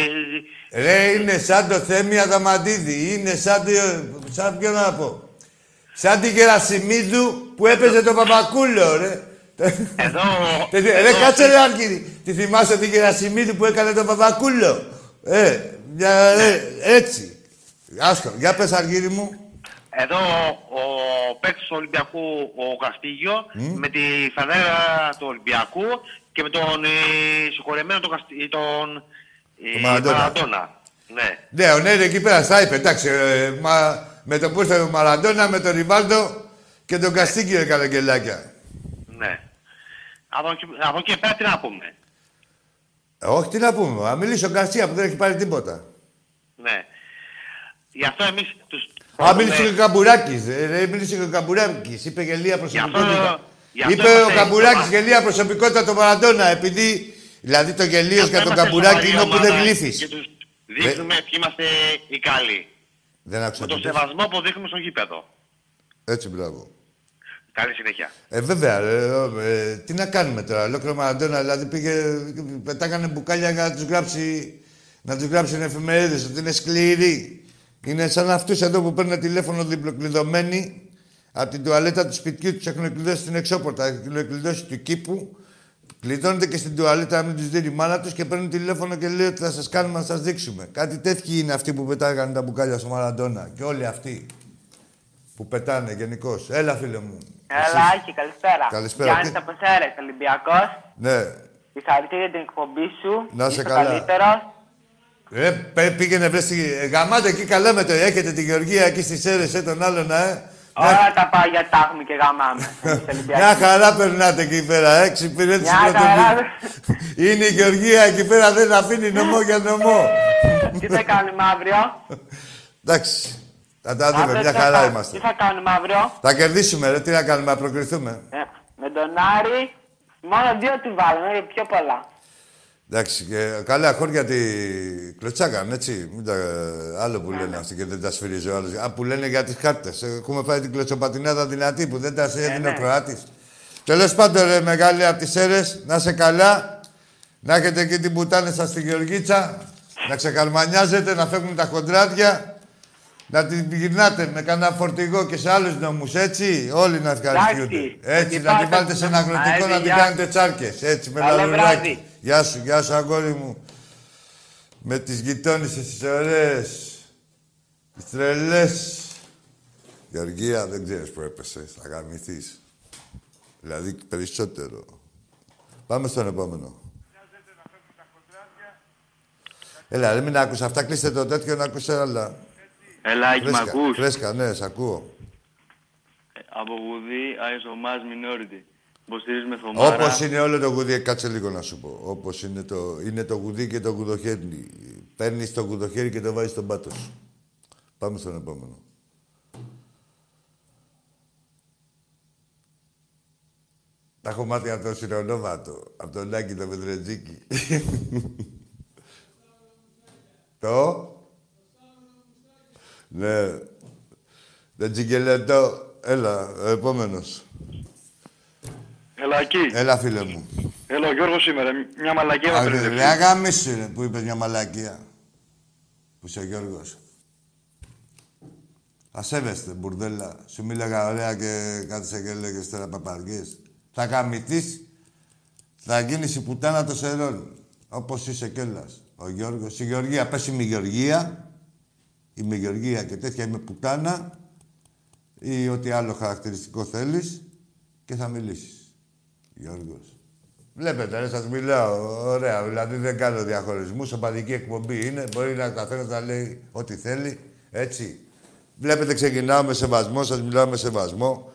Ρε, είναι σαν το Θέμια Δαμαντίδη. Είναι σαν το... Σαν ποιο να πω. Σαν τη Γερασιμίδου που έπαιζε το Παπακούλο, ρε. Εδώ, Τέτοιο- Ρε, κάτσε ρε, Άργυρη. Τη θυμάσαι τη Γερασιμίδου που έκανε το Παπακούλο. Ε, μια, ε, έτσι. Άσχο. Για πες, Αργύρι μου. εδώ ο παίκτης του Ολυμπιακού, ο Καστίγιο, με τη φανέλα του Ολυμπιακού και με τον ε, συγχωρεμένο τον, Καστι... τον, ε, Τον Μαραντόνα. Μαραντόνα. Ναι. Ναι, ο Νέρη εκεί πέρα στα είπε. Εντάξει, ε, μα, με το που ήρθε ο Μαραντόνα, με τον Ριβάλτο και τον Καστίκιο έκανε γκελάκια. ναι. Από, εκεί- από εκεί και πέρα τι να πούμε; Ε, όχι, τι να πούμε. Να μιλήσει ο Γκαρσία που δεν έχει πάρει τίποτα. Ναι. Γι' αυτό εμείς τους, Α, μίλησε και ο Καμπουράκης. Μίλησε και ο Καμπουράκης. Είπε γελία προσωπικότητα. γι' αυτό Είπε ο είμαστε Καμπουράκης ομάδα. γελία προσωπικότητα του Μαραντόνα. Επειδή. Δηλαδή το γελίος για τον Είμαστε Καμπουράκη σοβαρή είναι όπου ομάδα δεν γλύφεις. Και τους δείχνουμε ποιοι είμαστε οι καλοί. Δεν άκουσα Με τον τι είπες. σεβασμό που δείχνουμε στο γήπεδο. Έτσι, μπράβο. Καλή συνέχεια. Ε, βέβαια. ρε, ε, τι να κάνουμε τώρα. Ολόκληρο Μαραντόνα δηλαδή πήγε. Πετάγανε μπουκάλια για να τους γράψει. Να τους γράψουν εφημερίδες ότι είναι σκληροί. Είναι σαν αυτούς εδώ που παίρνουν τηλέφωνο διπλοκλειδωμένοι από την τουαλέτα του σπιτιού τους έχουν κλειδώσει στην εξώπορτα. Έχουν κλειδώσει του κήπου. Κλειδώνονται και στην τουαλέτα να μην τους δίνει η μάνα τους και παίρνουν τηλέφωνο και λέει ότι θα σας κάνουμε να σας δείξουμε. Κάτι τέτοιοι είναι αυτοί που πετάγανε τα μπουκάλια στο Μαραντόνα. Και όλοι αυτοί που πετάνε γενικώς. Έλα, φίλε μου. Έλα, Άκη, καλησπέρα. Καλησπέρα. Γιάννης Τι- από Σέρες, Ολυμπιακός. Ναι. Συγχαρητήρια για την εκπομπή σου. Να σε Είσαι καλά. ο καλύτερος. Ε, πέ- πήγαινε βρες τη... ε, Γαμάτε εκεί καλά με το... Έχετε τη Γεωργία εκεί στις Σέρες, ε, τον άλλον, ε. Όλα τα πάγια τα έχουμε και γαμάμε. Εμείς Ολυμπιακοί. Μια χαρά περνάτε εκεί πέρα, ε. Εξυπηρέτηση Μια πρωτοβουλία. χαρά. Είναι η Γεωργία εκεί πέρα, δεν αφήνει νομό για νομό. Τι θα κάνουμε αύριο; Εντάξει. Θα τα δούμε, Αύριο μια τι θα χαρά κα- είμαστε. Τι θα κάνουμε αύριο; Θα κερδίσουμε, ρε. Τι να κάνουμε, να προκριθούμε. Ε, με τον Άρη, μόνο δύο του βάλαμε, ρε, πιο πολλά. Εντάξει, και καλά χώρια τη κλωτσάκαν, έτσι. Μην τα... Άλλο που λένε αυτοί και δεν τα σφυρίζει ο άλλος. Α, που λένε για τις κάρτες. Έχουμε πάει την κλωτσοπατινάδα δυνατή που δεν τα σε έδινε ο ναι. Κροάτης. Τέλος πάντων, ρε, μεγάλη από τις Σέρες, να σε καλά. Να έχετε εκεί την πουτάνε σας στη Γεωργίτσα. Να ξεκαλμανιάζετε, να φεύγουν τα χοντράδια. Να την γυρνάτε με κανένα φορτηγό και σε άλλους νόμους, έτσι; Όλοι να ευχαριστούνται. Εντάξει. Έτσι, Θα να την την πάτε βάλετε σε ένα στο- αγροτικό, Αέδη, να την γεια. κάνετε τσάρκες. Έτσι, με Καλό λαδουράκι. βράδυ. Γεια σου, γεια σου, αγόρι μου. Με τις γειτόνισσες τις ωραίες. Τις τρελές. Γεωργία, δεν ξέρεις που έπεσες. Θα γαμηθείς. Δηλαδή, περισσότερο. Πάμε στον επόμενο. Έλα, ρε, μην άκουσα αυτά. Κλείστε το τέτοιο να ακούσε άλλα. Έλα, Άκη, μ' Φρέσκα, ακούς; φρέσκα, ναι, σ' ακούω. Από Γουδί, Άισο Μάς Minority. Υποστηρίζουμε Θωμάρα. Όπως είναι όλο το γουδί, κάτσε λίγο να σου πω. Όπως είναι το, είναι το γουδί και το γουδοχέρι. Παίρνεις το γουδοχέρι και το βάζεις στον πάτο σου. Πάμε στον επόμενο. Τα έχω μάθει από το Σιρονόβατο, από τον Νάκη το Πετρετζίκη. το... Ναι. Το τζιγκελετό. Έλα, ο επόμενος. Έλα, εκεί. Έλα, φίλε μου. Έλα, ο Γιώργος σήμερα. Μια μαλακία με Ρε περίπτωση. αγάμισε, ρε, που είπες μια μαλακία. Που είσαι ο Γιώργος. Ασέβεστε, μπουρδέλα. Σου μίλαγα ωραία και κάθισε και έλεγες τώρα παπαργίες. Θα καμηθείς, θα γίνεις η πουτάνα των σερών. Όπως είσαι κιόλας. Ο Γιώργος, η Γεωργία. Πες είμαι η Γεωργία. Είμαι η Γεωργία και τέτοια είμαι πουτάνα. Ή ό,τι άλλο χαρακτηριστικό θέλεις. Και θα μιλήσεις. Γιώργος. Βλέπετε, ρε, σας μιλάω. Ωραία, δηλαδή δεν κάνω διαχωρισμούς. Οπαδική εκπομπή είναι. Μπορεί να καθένα να λέει ό,τι θέλει. Έτσι. Βλέπετε, ξεκινάω με σεβασμό, σας μιλάω με σεβασμό.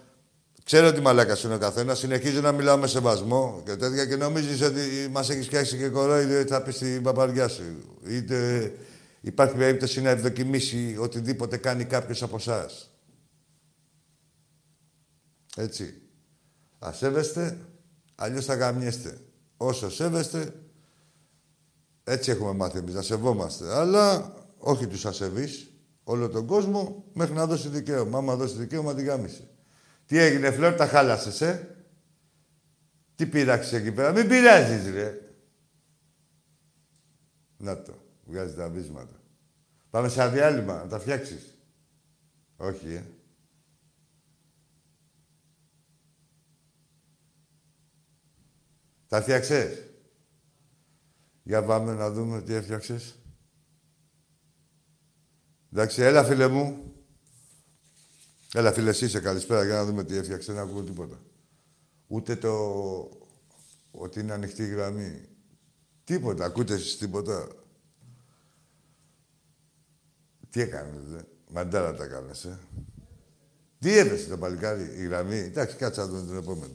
Ξέρω ότι μαλάκας είναι ο καθένας. Συνεχίζω να μιλάω με σεβασμό και τέτοια και νομίζεις ότι μας έχεις φτιάξει και κορόιδο ή θα πεις στην παπαριά σου. Είτε υπάρχει περίπτωση να ευδοκιμήσει οτιδήποτε κάνει κάποιος από εσάς. Έτσι. Α σέβεστε, αλλιώς θα γαμιέστε. Όσο σέβεστε, έτσι έχουμε μάθει εμείς να σεβόμαστε. Αλλά όχι τους ασεβείς, όλο τον κόσμο μέχρι να δώσει δικαίωμα. Άμα δώσει δικαίωμα, τη γάμισε. Τι έγινε, Φλόρ, τα χάλασες, ε; Τι πειράξεις εκεί πέρα; Μην πειράζεις, ρε. Να το. Βγάζει τα βίσματα. Πάμε σε διάλειμμα, να τα φτιάξεις. Όχι, ε. Τα φτιάξες. Για πάμε να δούμε τι έφτιαξες. Εντάξει, έλα φίλε μου. Έλα φίλε, εσύ είσαι καλησπέρα για να δούμε τι έφτιαξες, δεν ακούω τίποτα. Ούτε το ότι είναι ανοιχτή η γραμμή. Τίποτα, ακούτε εσείς τίποτα. Τι έκανες, δε; Μαντάρα τα κάνες, ε. Τι έπεσε το παλικάρι, η γραμμή; Εντάξει, κάτσε να δούμε την επόμενη.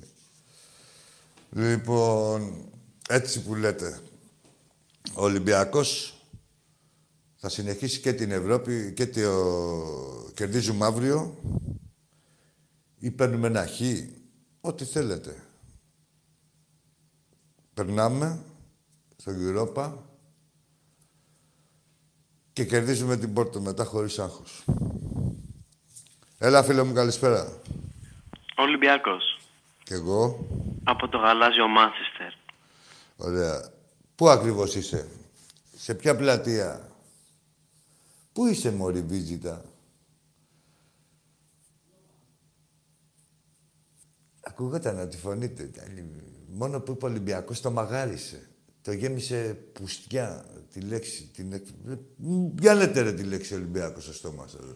Λοιπόν, έτσι που λέτε. Ο Ολυμπιακός Θα συνεχίσει και την Ευρώπη και το κερδίζουμε αύριο ή παίρνουμε ένα χ, ό,τι θέλετε. Περνάμε στο Europa και κερδίζουμε την πόρτα μετά χωρίς άγχος. Έλα, φίλε μου, καλησπέρα. Ολυμπιακός. Κι εγώ. Από το γαλάζιο Μάντσεστερ. Ωραία. Πού ακριβώς είσαι; Σε ποια πλατεία; Πού είσαι, μωρή Βίζιτα. Ακούγονταν να τη φωνή του. Μόνο που είπε Ολυμπιακός το μαγάρισε. Το γέμισε πουστιά τη λέξη. Την... εκ- Μ, Πιάνετε ρε τη λέξη Ολυμπιακός στο στόμα σας. ρε.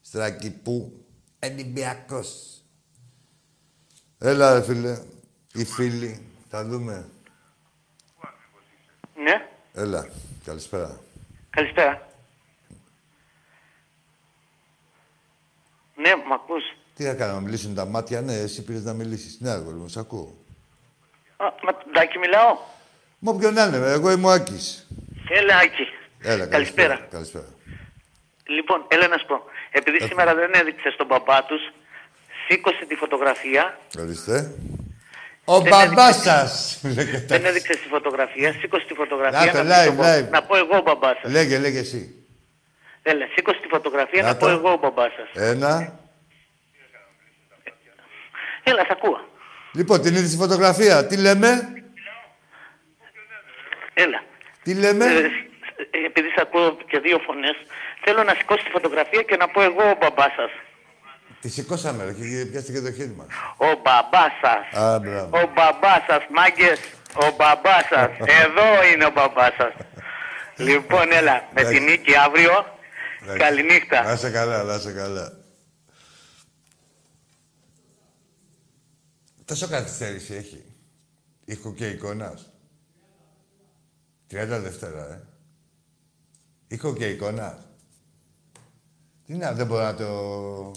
Στράκι που. Ολυμπιακός. Έλα ρε φίλε. Οι φίλοι. Θα δούμε. Ναι, Έλα. Καλησπέρα. καλησπέρα. Ναι, μ' ακούς. Τι θα κάνω, να μιλήσουν τα μάτια, ναι, εσύ πήρες να μιλήσεις. Ναι, αγόρι μου, σ' ακούω. Α, με τον Τάκη μιλάω. Μα όποιον να είναι, εγώ είμαι ο Άκης. Έλα, Άκη. Έλα, Καλησπέρα. Καλησπέρα. Λοιπόν, έλα να σου πω. Επειδή σήμερα δεν έδειξες τον μπαμπά τους, σήκωσε τη φωτογραφία. Ορίστε. Ο Δεν μπαμπάς έδειξε- σας. Δεν έδειξες τη φωτογραφία, σήκωσε τη φωτογραφία. Να το, να, live, πω- live. να πω εγώ ο μπαμπά σας. Λέγε, λέγε εσύ. Έλα, σήκωσε τη φωτογραφία Να να, πω το. εγώ ο μπαμπά σας. Ένα. Έλα, σ' ακούω. Λοιπόν, την είδες τη φωτογραφία. Τι λέμε, Έλα. Τι λέμε; Ε, ε, επειδή σε ακούω και δύο φωνές, θέλω να σηκώσει τη φωτογραφία και να πω εγώ ο μπαμπάς σας. Τη σηκώσαμε, ρε, και πιάστηκε το χέρι μας. Ο μπαμπάς σας. Α, μπράβο. Ο μπαμπάς σας, μάγκες. Ο μπαμπάς σας. Εδώ είναι ο μπαμπάς σας. λοιπόν, έλα. Με τη νίκη αύριο. Εντάξει. Καληνύχτα. Να είσαι καλά, να είσαι καλά. Τόσο καθυστέρηση έχει. Ήχο και εικόνας. 30 Δευτέρα, ε. Ήχο και εικόνα. Τι να, δεν μπορώ να το...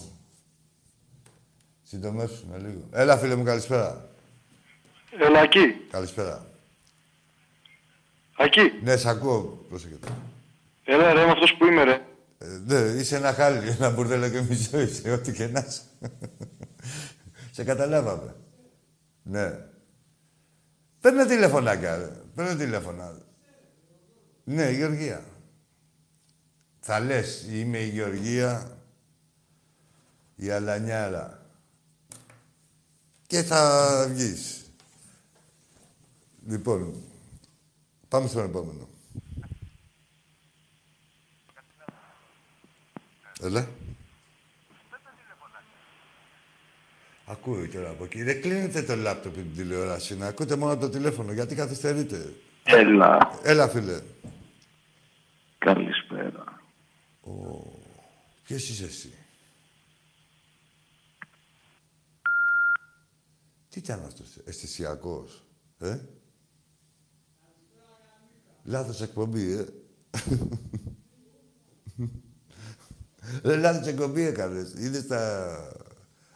Συντομεύσουμε λίγο. Έλα, φίλε μου, καλησπέρα. Έλα, εκεί. Καλησπέρα. Εκεί. Ναι, σ' ακούω. Πρόσεχε. Έλα, ρε, είμαι αυτός που είμαι, ρε. Ε, ναι, είσαι ένα χάλι, ένα μπουρδέλο και μισό είσαι, ό,τι και να είσαι. Σε καταλάβαμε. Ναι. Παίρνε τηλεφωνάκια, ρε. Παίρνε τηλέφωνα. Ναι, η Γεωργία. Θα λες, είμαι η Γεωργία, η Αλανιάρα. Και θα βγεις. Λοιπόν, πάμε στον επόμενο. Έλα. Ακούει τώρα από εκεί. Δεν κλείνετε το λάπτοπ και την τηλεόραση. Να ακούτε μόνο το τηλέφωνο. Γιατί καθυστερείτε. Έλα. Έλα, φίλε. Καλησπέρα. Ποιος είσαι εσύ. Τι ήταν αυτός, αισθησιακός, ε; Λάθος εκπομπή, ε. Ρε, λάθος εκπομπή έκανες. Είδες τα...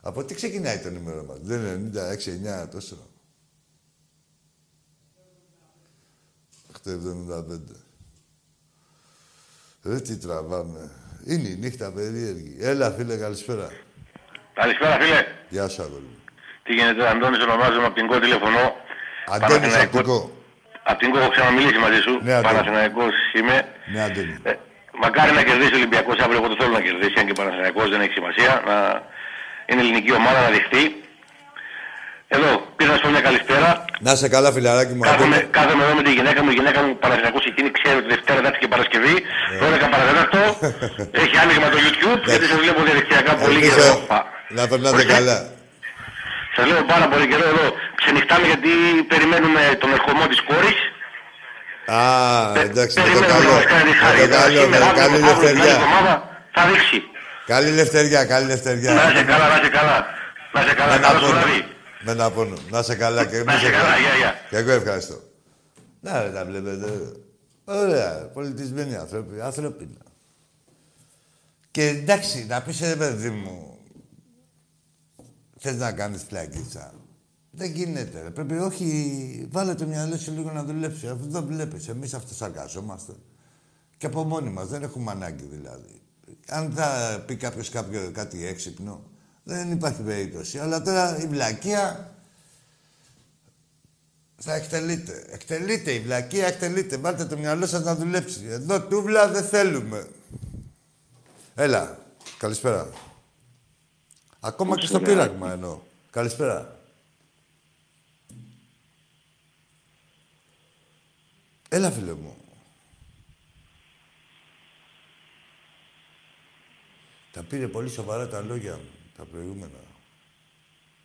Από τι ξεκινάει το νούμερο μας; Δεν είναι 96, 9, τόσο. 875. Ρε τι τραβάμε. Είναι η νύχτα περίεργη. Έλα, φίλε, καλησπέρα. Καλησπέρα, φίλε. Γεια σου, αγόρι μου. Τι γίνεται, Αντώνης, ονομάζομαι από την ΚΟ τηλεφωνώ. Αντώνης Παναθηναϊκός. Απτικό. Από την ΚΟ έχω ξαναμιλήσει μαζί σου. Ναι, Αντώνη. Παναθηναϊκός είμαι. Ναι, Αντώνη. Ε, μακάρι να κερδίσει ο Ολυμπιακός αύριο, εγώ το θέλω να κερδίσει, αν και ο Παναθηναϊκός δεν έχει σημασία. Να είναι ελληνική ομάδα, να δειχτεί. Εδώ, πήρα να σου πω μια καλησπέρα. Να είσαι καλά, φιλαράκι μου. Κάθομαι, Αντώνη. κάθομαι εδώ με τη γυναίκα μου. Η γυναίκα μου Παναθηναϊκός εκείνη ξέρει ότι Δευτέρα, Τετάρτη και Παρασκευή. 12 παραδέταρτο. έχει άνοιγμα το YouTube γιατί σας βλέπω διαδικτυακά πολύ Ελπίζω καιρό. να περνάτε καλά. Σας λέω πάρα πολύ καιρό εδώ. Ξενυχτάμε γιατί περιμένουμε τον ερχομό της κόρης. Α, εντάξει, με το Περιμένουμε καλό. να μας κάνει τη χάρη. Με το καλό, Σήμερα, με αύριο, καλή αύριο, την άλλη λευτεριά. εβδομάδα θα δείξει. Καλή λευτεριά, καλή Να λευτεριά. είσαι καλά, να είσαι καλά. Να είσαι καλά, Με καλό ένα σου πόνο. βράδυ. Με ένα πόνο. Να είσαι καλά και Να εμείς είσαι καλά, γεια, γεια. Και εγώ ευχαριστώ. Να ρε, τα βλέπετε. Ωραία, πολιτισμένοι άνθρωποι, ανθρώπινα. Και εντάξει, να πεις ρε παιδί μου, θες να κάνεις πλακίτσα. Δεν γίνεται, ρε. Πρέπει όχι, βάλε το μυαλό σου λίγο να δουλέψει. Αφού δεν βλέπεις, εμείς αυτοσαρκαζόμαστε. Και από μόνοι μας, δεν έχουμε ανάγκη δηλαδή. Αν θα πει κάποιος κάποιο, κάτι έξυπνο, δεν υπάρχει περίπτωση. Αλλά τώρα η βλακεία θα εκτελείται. Εκτελείται η βλακεία, εκτελείται. Βάλτε το μυαλό σας να δουλέψει. Εδώ τούβλα δεν θέλουμε. Έλα. Καλησπέρα. Ακόμα και στο πείραγμα εννοώ. Καλησπέρα. Έλα, φίλε μου. Τα πήρε πολύ σοβαρά τα λόγια μου, τα προηγούμενα.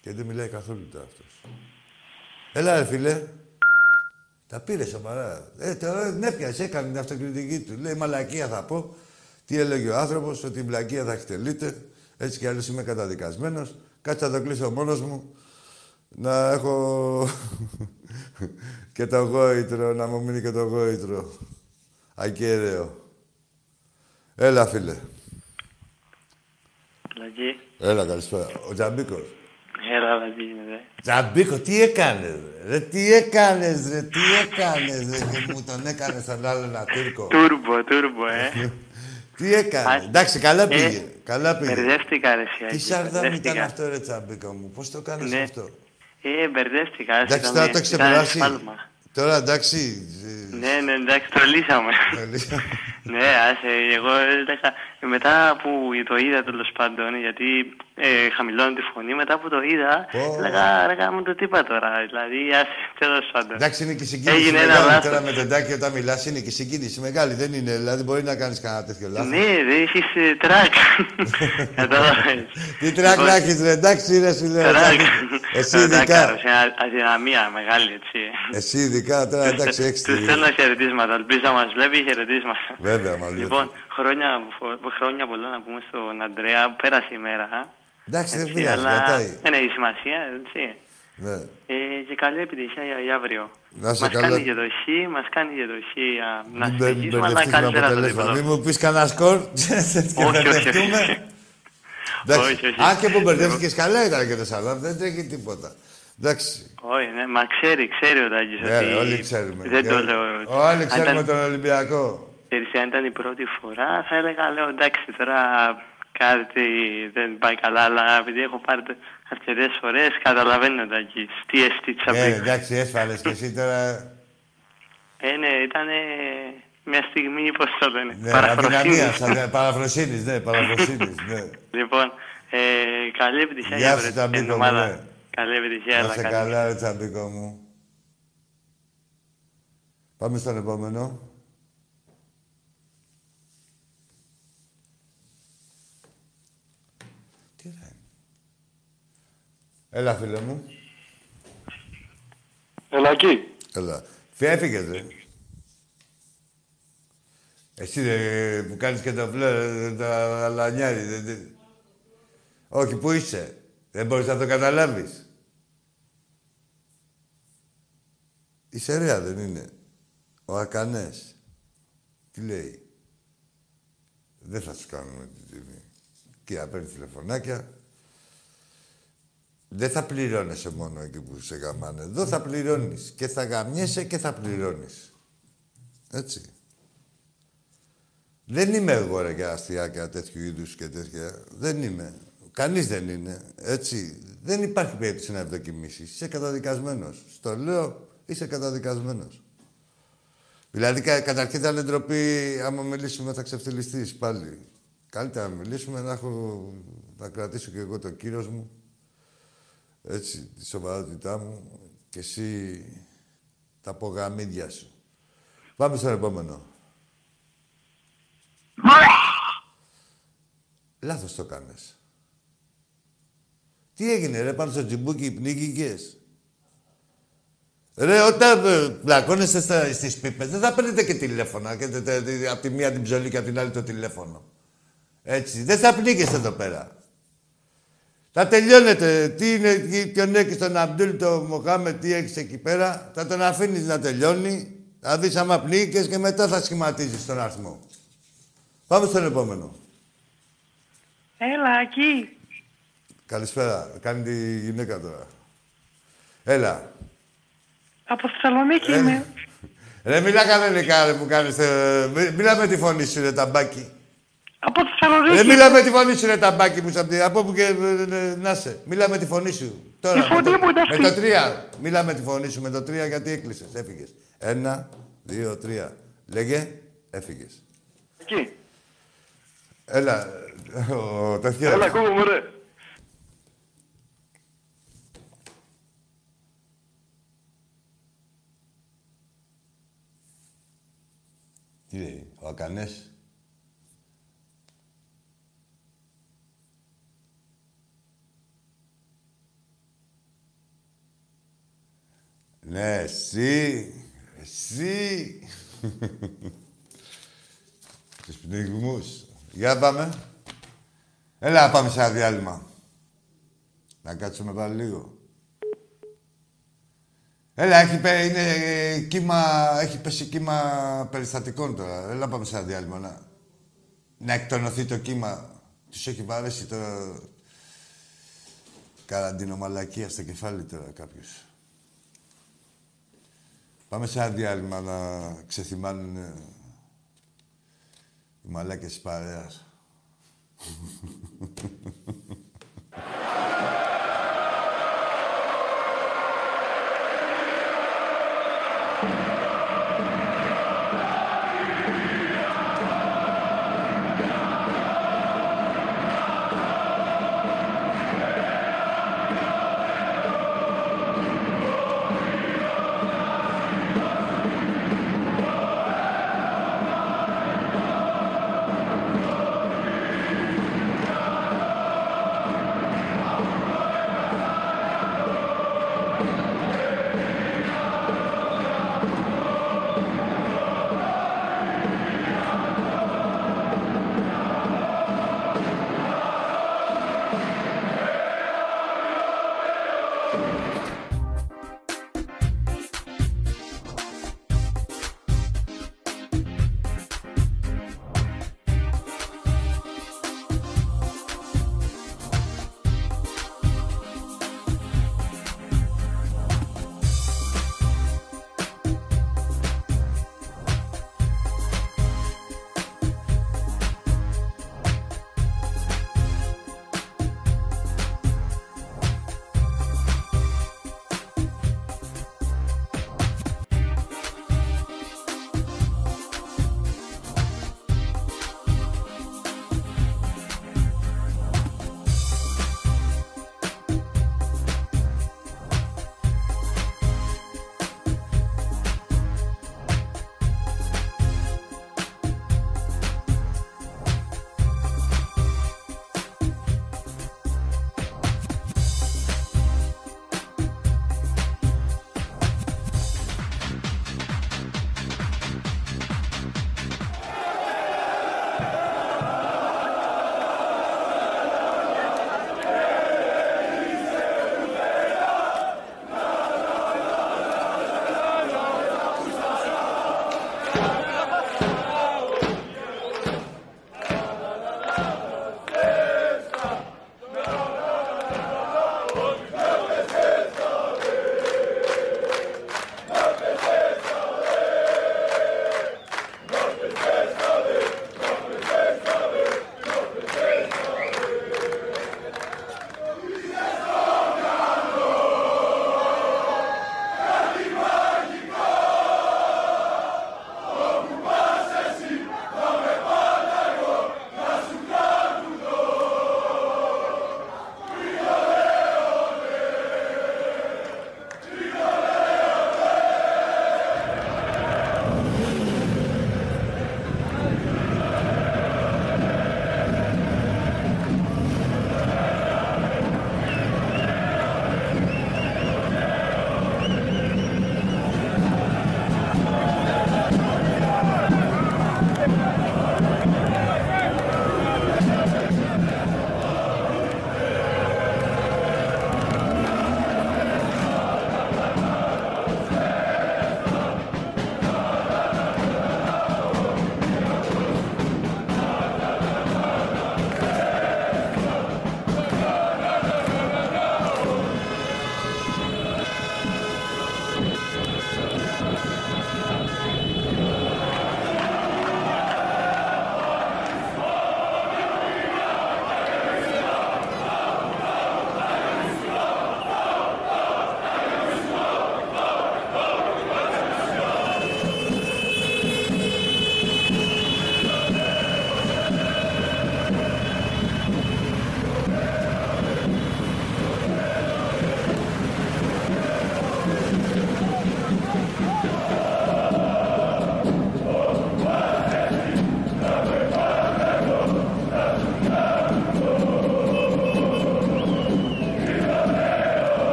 Και δεν μιλάει καθόλου τα αυτός. Έλα, ρε φίλε. Τα πήρε σοβαρά. Ε, τώρα δεν έπιασε, έκανε την αυτοκριτική του. Λέει, μαλακία θα πω. Τι έλεγε ο άνθρωπος, ότι η βλακία θα εκτελείται. Έτσι κι άλλως είμαι καταδικασμένος. Κάτσε να το κλείσω μόνος μου. Να έχω και το γόητρο, να μου μείνει και το γόητρο. Ακέραιο. Έλα, φίλε. Λαγί. Έλα, καλησπέρα. Ο Τζαμπίκος. Έλα, Λαγί, ρε. Τζαμπίκο, τι έκανες, ρε. Τι έκανες, ρε. Τι έκανες, ρε. Και μου τον έκανες τον άλλο ένα Τούρκο. Τούρμπο, τούρμπο, ε. Τι έκανε. Εντάξει, καλά Ε, πήγε. Καλά πήγε. Μπερδεύτηκα, ρε, Σιάκη. Τι σαρδάμ ήταν μπερδεύτηκα. αυτό, ρε Τσαμπίκο μου. Πώς το κάνεις Ναι. αυτό; Ε, μπερδεύτηκα. Εντάξει, συγγνώμη. τώρα το έχεις Ήταν ξεπεράσει. σφάλμα. Τώρα εντάξει. Ναι, ναι, εντάξει, τρολίσαμε. Ναι, άσε, εγώ έλεγα, μετά που το είδα τέλος πάντων, γιατί ε, χαμηλώνω τη φωνή, μετά που το είδα, Πω. έλεγα, ρε γάμο το τι είπα τώρα, δηλαδή, άσε, τέλος πάντων. Εντάξει, είναι και η συγκίνηση Έγινε ένα μεγάλη λάθος. τώρα με τον Τάκη όταν μιλάς. Είναι και η συγκίνηση μεγάλη. Δεν είναι, δηλαδή μπορεί να κάνεις κανένα τέτοιο λάθος. Ναι, δεν έχεις ε, τρακ. Κατάλαβες. Τι τρακ να έχεις, ρε. Εντάξει, ρε, σου λέω. Τρακ. Εσύ Ε, ειδικά. τρακ, σε αδυναμία μεγάλη, έτσι. Εσύ ειδικά τώρα, εντάξει, έχεις Τους τη... στέλνω χαιρετίσματα, ελπίζω να μας βλέπει χαιρετίσματα. Βέβαια, μας βλέπει. Λοιπόν, χρόνια, χρόνια πολλά να πούμε στον Αντρέα, που πέρασε η μέρα. α. Εντάξει, δεν Έτσι, πειράζει, αλλά κρατάει. δεν έχει σημασία, έτσι. Ναι. Ε, και καλή επιτυχία για, για αύριο. Να είσαι μας καλά. κάνει και το χ, μας κάνει και το χ α, να Μην μπε- μην συνεχίσουμε, αλλά μπερδευτείς με καλύτερα το αποτελέσματα. διπλό. Μην μου πεις κανένα σκορ και όχι, όχι. μπερδευτούμε. Εντάξει. Όχι, όχι. Αν και που μπερδεύτηκες καλά ήταν και το Σαλάμ, δεν τρέχει τίποτα. Εντάξει. Όχι, ναι, μα ξέρει, ξέρει ο Τάκης Ναι, ότι... όλοι ξέρουμε. Δεν το Και- λέω. Όλοι Αν ξέρουμε ήταν- τον Ολυμπιακό. Ξέρεις, αν ήταν η πρώτη φορά, θα έλεγα, λέω, εντάξει, τώρα κάτι δεν πάει καλά, αλλά επειδή έχω πάρει αρκετές φορές, καταλαβαίνω τα εκεί. Τι αισθήτησα Ε, πριν. εντάξει, έσφαλες και εσύ τώρα. Ε, ναι, ήταν μια στιγμή, πώς το λένε, Ναι, παραφροσύνης. αδυναμίας, σαν- παραφροσύνης, ναι, παραφροσύνης, ναι. Λοιπόν, ε, καλή επιτυχία Γεια για σου, την Ταμπίκο μου, ομάδα. ναι. Καλή επιτυχία, Να αλλά σε καλή. καλά, ρε τσαμπίκο μου. Πάμε στον επόμενο. Έλα, φίλε μου. Έλα εκεί. Έλα. Έφυγες, ρε. Εσύ ρε, που κάνεις και το φλερ, το αλανιάρι. δε- δε- Όχι, πού είσαι; Δεν μπορείς να το καταλάβεις. Η Σερέα δεν είναι; Ο Ακανές. Τι λέει; Δεν θα σου κάνουμε την τιμή. Και να παίρνει τηλεφωνάκια. Δεν θα πληρώνεσαι μόνο εκεί που σε γαμάνε. Εδώ θα πληρώνεις. Και θα γαμιέσαι και θα πληρώνεις. Έτσι. Δεν είμαι εγώ ρε για αστιάκια τέτοιου είδους και τέτοια. Δεν είμαι. Κανείς δεν είναι. Έτσι. Δεν υπάρχει περίπτωση να ευδοκιμήσεις. Είσαι καταδικασμένος. Στο λέω, είσαι καταδικασμένος. Δηλαδή, κα, καταρχήν θα είναι ντροπή, άμα μιλήσουμε θα ξεφτυλιστείς πάλι. Καλύτερα να μιλήσουμε, να, έχω, να κρατήσω και εγώ το κύρος μου. Έτσι, τη σοβαρότητά μου και εσύ τα πογαμίδια σου. Πάμε στον επόμενο. Λάθος το κάνες. Τι έγινε ρε, πάνω στο τζιμπούκι πνίγηκες; Ρε, όταν ε, πλακώνεστε στα, στις πίπες, δεν θα παίρνετε και τηλέφωνα. Και, τε- τε- τε- από τη μία την ψωλή και από την άλλη το τηλέφωνο. Έτσι, δεν θα πνίγεστε εδώ πέρα. Θα τελειώνετε. Τι είναι, τι- ποιον έχεις τον Αμπτούλ, τον Μοχάμετ, τι έχεις εκεί πέρα. Θα τον αφήνεις να τελειώνει. Θα δεις άμα πνίγηκες και μετά θα σχηματίζεις τον αριθμό. Πάμε στον επόμενο. Έλα, εκεί. Καλησπέρα. Κάνει τη γυναίκα τώρα. Έλα. Από Θεσσαλονίκη Ε, είμαι. Ρε, μιλά κανονικά, ρε, που κάνεις. ε, μι- Μιλά με τη φωνή σου, ρε, ταμπάκι. Από Θεσσαλονίκη. Ρε, μιλά με τη φωνή σου, ρε, ταμπάκι μου, σαν τη- από που και ε, ε, να σε. Μιλά με τη φωνή σου. Τώρα, Η φωνή με, το, μου είναι με αυτή. το τρία. Μιλά με τη φωνή σου, με το τρία, γιατί έκλεισες, έφυγες. Ένα, δύο, τρία. Λέγε, έφυγες. Εκεί. Έλα, ο τέτοιο. Έλα, ακούγομαι, ρε. Τι λέει, ο Ακανές; Ναι, εσύ, εσύ. Τους πνιγμούς. Για πάμε. Έλα, πάμε σε ένα διάλειμμα. Να κάτσουμε πάλι λίγο. Έλα, έχει, πέ- είναι, ε, κύμα, έχει πέσει κύμα περιστατικών τώρα. Έλα, πάμε σε ένα διάλειμμα. Να, να εκτονωθεί το κύμα. Τους έχει βαρέσει τώρα... Καραντινομαλακία στο κεφάλι τώρα κάποιος. Πάμε σε ένα διάλειμμα να ξεθυμάνουν ε, οι μαλάκες της παρέας.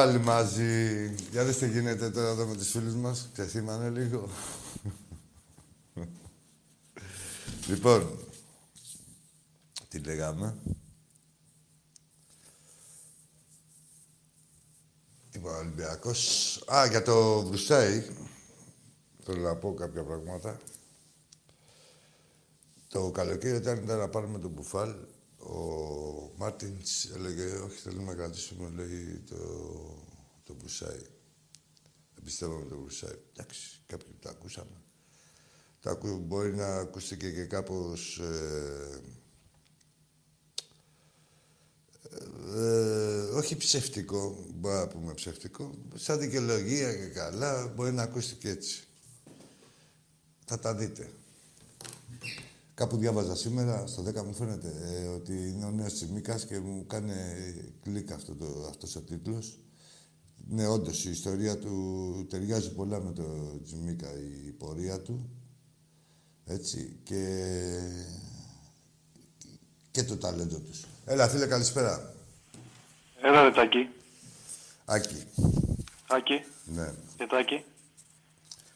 Πάλι μαζί. Για δες τι γίνεται τώρα εδώ με τους φίλους μας. Ξεθύμανε λίγο. λοιπόν, τι λέγαμε; Είπα Ολυμπιακός. Α, για το Βρουσέι. Θέλω να πω κάποια πράγματα. Το καλοκαίρι όταν ήταν να πάρουμε τον Μπουφάλ, ο Μάρτινς έλεγε όχι θέλουμε να κρατήσουμε λέει το, το Μπουσάι. Δεν πιστεύαμε το Μπουσάι. Εντάξει, κάποιοι το ακούσαμε. Το ακού, μπορεί να ακούστηκε και κάπως ε, ε, όχι ψευτικό, μπορεί να πούμε ψευτικό, σαν δικαιολογία και καλά, μπορεί να ακούστηκε έτσι. Θα τα δείτε. Κάπου διάβαζα σήμερα, στο 10 μου φαίνεται, ε, ότι είναι ο νέος Τσιμίκας και μου κάνει κλικ αυτό το, αυτός ο τίτλος. Ναι, όντως, η ιστορία του ταιριάζει πολλά με το Τσιμίκα, η πορεία του. Έτσι, και, και το ταλέντο τους. Έλα, φίλε, καλησπέρα. Έλα, ρε Τάκη. Άκη. Άκη. Ναι. Και Τάκη.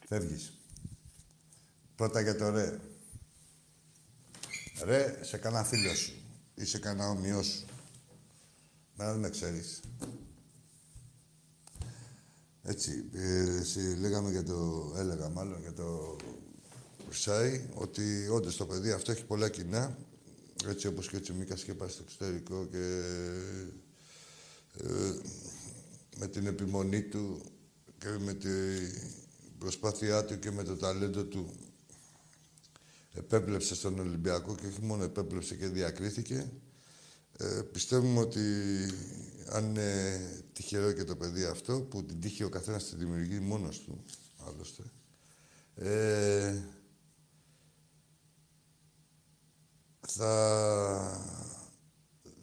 Φεύγεις. Πρώτα για το ρε. Ρε, σε κανένα φίλος σου ή σε κανένα ομοιό σου. Μένα δεν με ξέρεις. Έτσι, ε, εσύ, λέγαμε για το, έλεγα μάλλον για το Κουρσάι, ότι όντως το παιδί αυτό έχει πολλά κοινά, έτσι όπως και ο Τσιμίκας και πάει στο εξωτερικό και ε, με την επιμονή του και με την προσπάθειά του και με το ταλέντο του επέπλεψε στον Ολυμπιακό και όχι μόνο επέπλεψε και διακρίθηκε. Ε, πιστεύουμε ότι αν είναι τυχερό και το παιδί αυτό, που την τύχη ο καθένας τη δημιουργεί μόνος του, άλλωστε, ε, θα,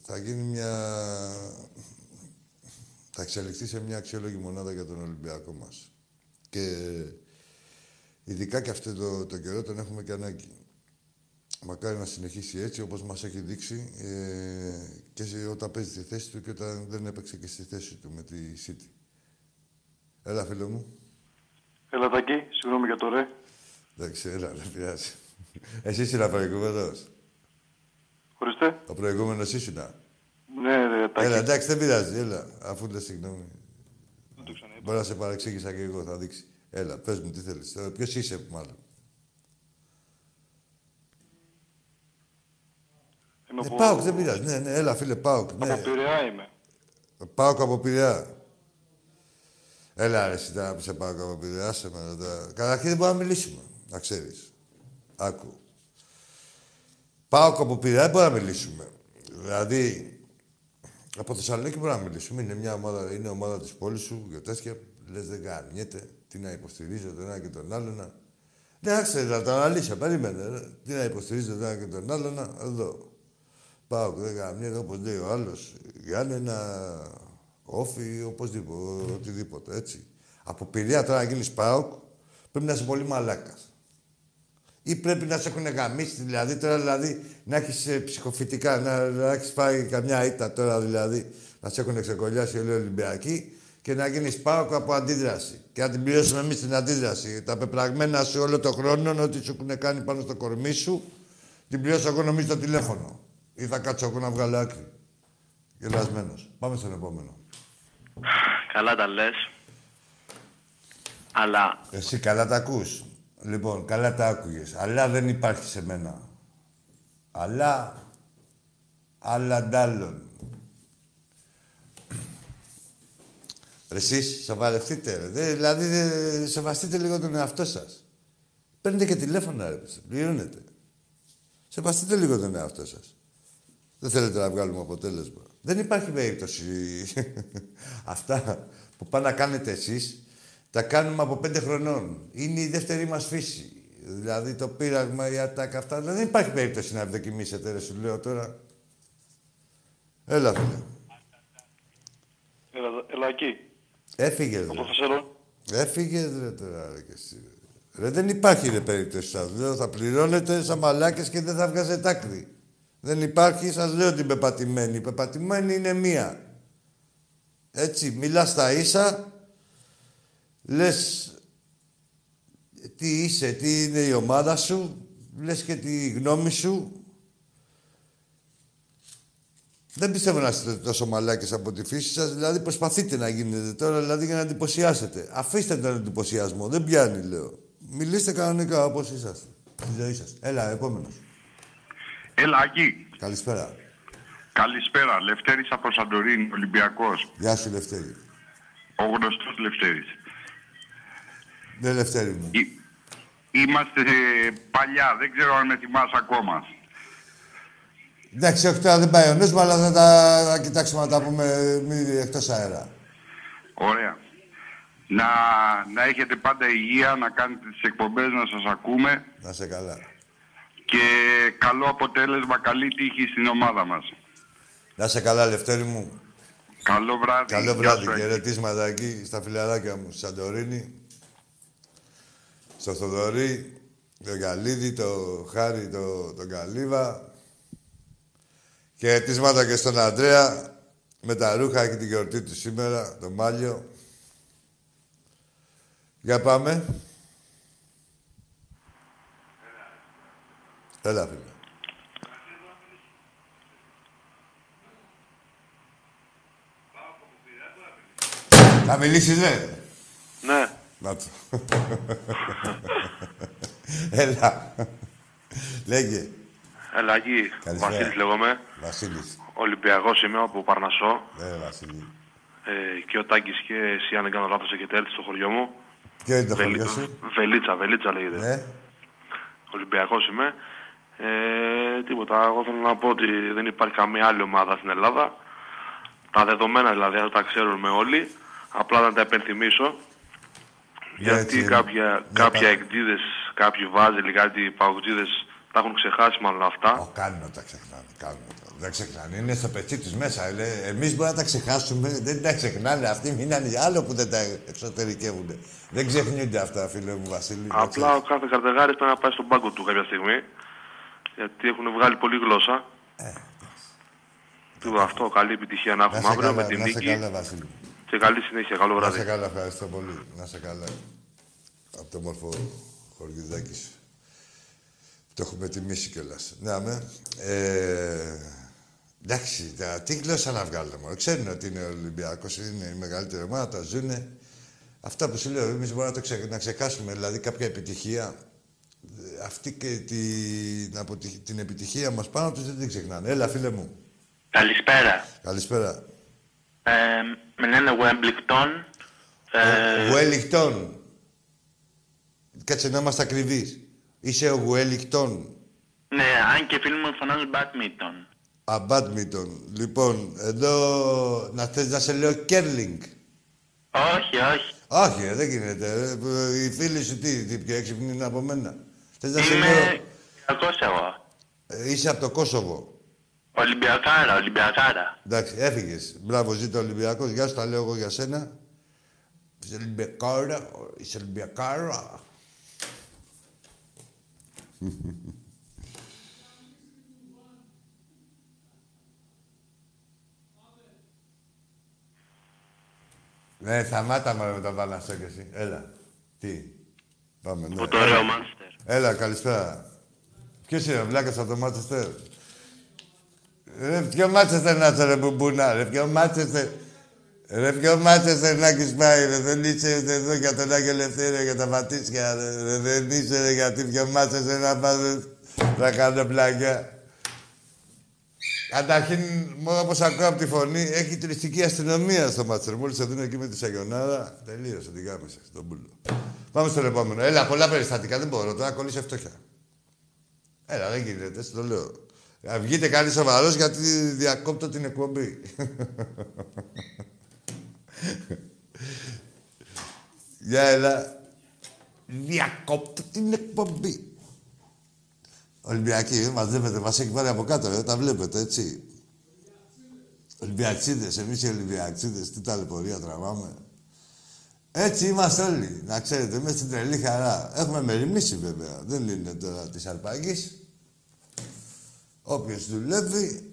θα γίνει μια... θα εξελιχθεί σε μια αξιόλογη μονάδα για τον Ολυμπιακό μας. Και ειδικά και αυτό το, το καιρό τον έχουμε και ανάγκη. Μακάρι να συνεχίσει έτσι, όπως μας έχει δείξει ε, και σε, όταν παίζει τη θέση του και όταν δεν έπαιξε και στη θέση του με τη City. Έλα, φίλο μου. Έλα, Τάκη. Συγγνώμη για το ρε. Εντάξει, έλα, δεν πειράζει. Εσύ ήσουν προηγούμενος. Χωριστέ. Ο προηγούμενος ήσουν. Ναι, ρε, Τάκη. Έλα, εντάξει, δεν πειράζει, έλα. Αφού λες συγγνώμη. Δεν το ξαναείπα. Μπορεί να σε παρεξήγησα και εγώ, θα δείξει. Έλα, πες μου τι θέλεις. Τώρα, ποιος είσαι, μάλλον. Είμαι Ε, από... Πάοκ, δεν πειράζει. Ναι, ναι, έλα, φίλε, Πάοκ. Ναι. Από Πειραιά είμαι. Πάοκ από Πειραιά. Έλα, ρε, εσύ τώρα που σε Πάοκ από Πειραιά, άσε με τώρα. Καταρχήν δεν μπορούμε να μιλήσουμε, να ξέρεις. Άκου. Πάοκ από Πειραιά δεν μπορούμε να μιλήσουμε. Δηλαδή, από Θεσσαλονίκη μπορούμε να μιλήσουμε. Είναι μια ομάδα, είναι ομάδα της πόλης σου, για τέτοια. Λες δεν γαμιέται. Τι να υποστηρίζω τον ένα και τον άλλον. Ναι, άξε, να το αναλύσω, περίμενε. ρε. Τι να υποστηρίζω τον ένα και τον άλλον. Εδώ. Πάω και δεν γαμιέται, όπως λέει ο άλλος. Γιάννενα, όφι, οπωσδήποτε, οτιδήποτε, έτσι. Από πειραία τώρα να γίνεις ΠΑΟΚ, πρέπει να είσαι πολύ μαλάκας. Ή πρέπει να σε έχουν γαμίσει, δηλαδή τώρα δηλαδή, να έχεις ψυχοφυτικά, να, να έχεις φάει καμιά ήττα τώρα δηλαδή, να σε έχουν ξεκολλιάσει όλοι οι Ολυμπιακοί και να γίνεις πάοκ από αντίδραση. Και να την πληρώσουμε εμείς την αντίδραση. Τα πεπραγμένα σου όλο το χρόνο, ό,τι σου έχουν κάνει πάνω στο κορμί σου, την πληρώσω εγώ νομίζω το τηλέφωνο. Ή θα κάτσω εγώ να βγάλω άκρη. Γελασμένος. Πάμε στον επόμενο. Καλά τα λες. Αλλά Εσύ καλά τα ακούς. Λοιπόν, καλά τα άκουγες. Αλλά δεν υπάρχει σε μένα. Αλλά... Αλλά ντάλλον. Ρε Εσείς, σοβαρευτείτε, ρε. Δε- δηλαδή, δε- σεβαστείτε λίγο τον εαυτό σας. Παίρνετε και τηλέφωνα, ρε. Πληρώνετε. Σεβαστείτε λίγο τον εαυτό σας. Δεν θέλετε να βγάλουμε αποτέλεσμα. Δεν υπάρχει περίπτωση. Αυτά που πάνε να κάνετε εσείς, τα κάνουμε από πέντε χρονών. Είναι η δεύτερη μας φύση. Δηλαδή το πείραγμα, η ατάκα, αυτά. Δεν υπάρχει περίπτωση να ευδοκιμήσετε, ρε, σου λέω τώρα. Έλα, φίλε. Έλα, έλα εκεί. Έφυγε, ρε. Από Θεσσαλονίκη. Έφυγε, ρε, τώρα, ρε, και εσύ. Ρε, δεν υπάρχει, ρε, περίπτωση, σας λέω. Θα πληρώνετε σαν μαλάκες και δεν θα βγάζετε άκρη. Δεν υπάρχει, σας λέω την πεπατημένη. Η πεπατημένη είναι μία. Έτσι, μιλάς στα ίσα, λες τι είσαι, τι είναι η ομάδα σου, λες και τη γνώμη σου. Δεν πιστεύω να είστε τόσο μαλάκες από τη φύση σας, δηλαδή προσπαθείτε να γίνετε τώρα, δηλαδή για να εντυπωσιάσετε. Αφήστε τον εντυπωσιασμό, δεν πιάνει λέω. Μιλήστε κανονικά όπως είσαστε, στη ζωή σας. Έλα, επόμενος. Έλα, Άκη. Καλησπέρα. Καλησπέρα. Λευτέρης από Σαντορίνη, Ολυμπιακός. Γεια σου, Λευτέρη. Ο γνωστός Λευτέρης. Ναι, Λευτέρη μου. Εί- Είμαστε ε, παλιά, δεν ξέρω αν με θυμάσαι ακόμα. Εντάξει, όχι τώρα δεν πάει ο νους μου, αλλά θα τα θα κοιτάξουμε να τα πούμε μη, εκτός αέρα. Ωραία. Να, να έχετε πάντα υγεία, να κάνετε τις εκπομπές, να σας ακούμε Να σε καλά. Και καλό αποτέλεσμα, καλή τύχη στην ομάδα μας. Να σε καλά, Λευτέρη μου. Καλό βράδυ. Καλό Γεια βράδυ σου, και Άκη. χαιρετίσματα εκεί στα φιλαράκια μου στη Σαντορίνη. Στο Θοδωρή, τον Καλίδη, το Χάρη, το, τον Καλίβα. Και χαιρετίσματα και στον Αντρέα με τα ρούχα και την γιορτή του σήμερα, το Μάλιο. Για πάμε. Έλα, φίλε. Θα μιλήσεις, ναι. Ναι. Να το. Έλα. Λέγε. Έλα, εκεί. Καλησπέρα. Βασίλης λέγομαι. Βασίλης. Ολυμπιακός είμαι από Παρνασσό. Ναι, Βασίλη. Ε, και ο Τάκης και εσύ, αν δεν κάνω λάθος, έχετε έρθει στο χωριό μου. Ποιο είναι το Βελί- χωριό σου; Βελίτσα, Βελίτσα λέγεται. Ναι. Ολυμπιακός είμαι. Ε, τίποτα, εγώ θέλω να πω ότι δεν υπάρχει καμία άλλη ομάδα στην Ελλάδα. Τα δεδομένα δηλαδή, αυτά τα ξέρουμε όλοι. Απλά να τα επενθυμίσω. γιατί έτσι είναι. κάποια, Ναι, κάποια πά- εκδίδες, κάποιοι βάζελοι, κάτι παουτζίδες τα έχουν ξεχάσει μάλλον αυτά. Ω, κάνουν να τα ξεχνάνε. Κάνουν τα. Δεν ξεχνάνε. Είναι στο πετσί τους μέσα. Εμείς μπορούμε να τα ξεχάσουμε. Δεν τα ξεχνάνε. Αυτοί μείνανε άλλο που δεν τα εξωτερικεύουν. Δεν ξεχνιούνται αυτά, φίλε μου Βασίλη. να Απλά ο κάθε καρτεγάρης πρέπει να πάει στον πάγκο του κάποια στιγμή. Γιατί έχουν βγάλει πολλή γλώσσα. Ε, Του αυτό, καλή επιτυχία να Να έχουμε σε αύριο καλά, με τη να σε νίκη. καλά, Βασίλη. Και καλή συνέχεια, καλό Να βράδυ. σε καλά, ευχαριστώ πολύ. Να σε καλά. Από το μόρφο χορηγιδάκι σου. Το έχουμε τιμήσει κιόλας. Ναι, αμέ. Ε, εντάξει, τα, τι γλώσσα να βγάλουμε. μωρέ. Ξέρουν ότι είναι Ολυμπιακός, είναι η μεγαλύτερη ομάδα, τα ζουνε. Αυτά που σου λέω, εμείς μπορούμε να το ξε, να ξεχάσουμε. Δηλαδή, κάποια επιτυχία. Ε, Αυτή και την, αποτυχ- την επιτυχία μας πάνω τους δεν την ξεχνάνε. Έλα, φίλε μου. Καλησπέρα. Καλησπέρα. Ε, με λένε Wembleton. Ε, Γουέλικτον. Κάτσε να είμαστε ακριβείς. Είσαι ο Γουέλικτον. ναι, αν και φίλοι μου φωνάζουν badminton. Α, μπάντμιντον. Λοιπόν, εδώ να θες να σε λέω κέρλινγκ. Όχι, όχι. Όχι, ε, δεν γίνεται. ε. Οι φίλοι σου τι, τι πιο έξυπνοι είναι από μένα. Θες να σε λέω... Είμαι κακός εγώ. Ε, είσαι από το Κόσοβο. Ολυμπιακάρα, Ολυμπιακάρα. Εντάξει, έφυγες. Μπράβο, ζήτω Ολυμπιακός. Γεια σου, τα λέω εγώ για σένα. Είσαι Ολυμπιακάρα. Είσαι Ολυμπιακάρα. Ναι, σταμάτα μωρέ, με τον Πανασό κι εσύ. Έλα. Τι. Πάμε, ναι. Από το ωραίο Manchester. Έλα, καλησπέρα. Ποιος είναι ο Βλάκας από το Μάτσεστερ; Ρε, ποιο Μάτσεστερ να είσαι ρε μπουμπούνα, ρε, ποιο Μάτσεστερ. Ρε, ποιο Μάτσεστερ να έχεις πάει, ρε, δεν είσαι εδώ για τον Άγιο Ελευθέριο, για τα πατήσια, ρε, ρε, δεν είσαι, ρε, γιατί ποιο Μάτσεστερ να πας, να κάνω πλάκια. Καταρχήν, μόνο όπως ακούω από τη φωνή, έχει τουριστική αστυνομία στο Μάτσερ. Μόλις θα δουν εκεί με τη Σαγιονάρα, τελείωσε την κάμεσα, τον πουλο. Πάμε στο επόμενο. Έλα, πολλά περιστατικά, δεν μπορώ τώρα, κολλήσει φτώχεια. Έλα, δεν γίνεται, έτσι το λέω. Να βγείτε καλή σοβαρός γιατί διακόπτω την εκπομπή. Για έλα. Διακόπτω την εκπομπή. Ολυμπιακοί, ε, μαζεύετε, μας έχει πάρει από κάτω, ε, τα βλέπετε, έτσι. Ολυμπιακτσίδες, εμείς οι Ολυμπιακτσίδες, τι ταλαιπωρία τραβάμε. Έτσι είμαστε όλοι, να ξέρετε, μέσα στην τρελή χαρά. Έχουμε μεριμνήσει βέβαια, δεν είναι τώρα της αρπαγής. Όποιος δουλεύει,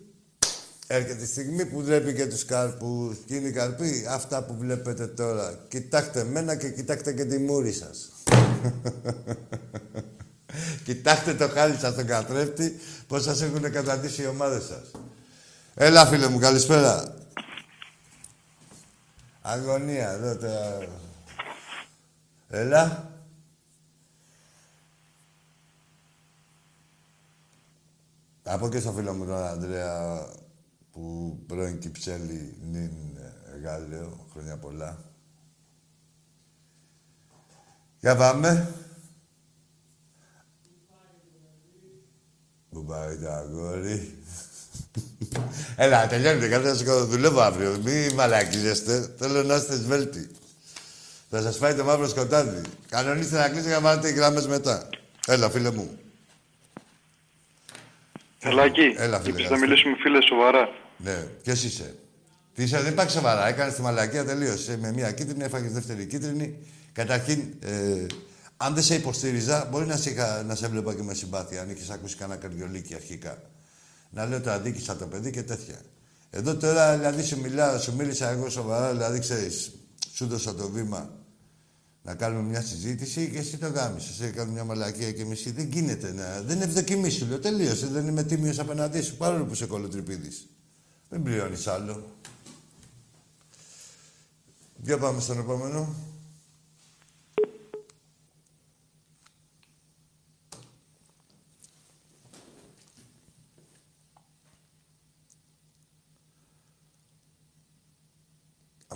Έρχεται η στιγμή που βλέπει και τους καρπούς. Και είναι οι καρποί αυτά που βλέπετε τώρα. Κοιτάξτε μένα και κοιτάξτε και τη μούρη σας. κοιτάξτε το χάλι σας τον καθρέφτη, πώς σας έχουν καταντήσει οι ομάδες σας. Έλα φίλε μου, καλησπέρα. Αγωνία, εδώ τώρα. Έλα. Από και στο φίλο μου τον Ανδρέα που πρώην Κυψέλη νυν Γάλλιο, χρόνια πολλά. Για πάμε. Πού πάει το αγόρι. Έλα, τελειώνετε. Κάθε σας δουλεύω αύριο. Μη μαλακίζεστε. Θέλω να είστε σβέλτοι. Θα σας φάει το μαύρο σκοτάδι. Κανονίστε να κλείσετε για να βάλετε οι γράμμες μετά. Έλα, φίλε μου. Ελάκη, Έλα, φίλε, είπες καλησπέρα. να μιλήσουμε φίλε σοβαρά. Ναι, ποιος είσαι; Τι είσαι, δεν υπάρχει σοβαρά. Έκανες τη μαλακία τελείωσε. Με μία κίτρινη, έφαγες δεύτερη κίτρινη. Καταρχήν, ε, αν δεν σε υποστήριζα, μπορεί να σε, είχα, να σε έβλεπα και με συμπάθεια, αν είχες ακούσει κανένα καρδιολίκι αρχικά. Να λέω το αδίκησα το παιδί και τέτοια. Εδώ τώρα, δηλαδή, σου μιλάω, σου μίλησα εγώ σοβαρά, δηλαδή, ξέρεις, σου δώσα το βήμα να κάνουμε μια συζήτηση και εσύ το γάμισες. Σε κάνω μια μαλακία και μισή. Δεν γίνεται να. Δεν είναι ευδοκιμή σου, λέω. Τελείωσε. Δεν είμαι τίμιος απέναντί σου, παρόλο που είσαι κολοτρυπίδη. Δεν πληρώνεις άλλο. Για πάμε στον επόμενο.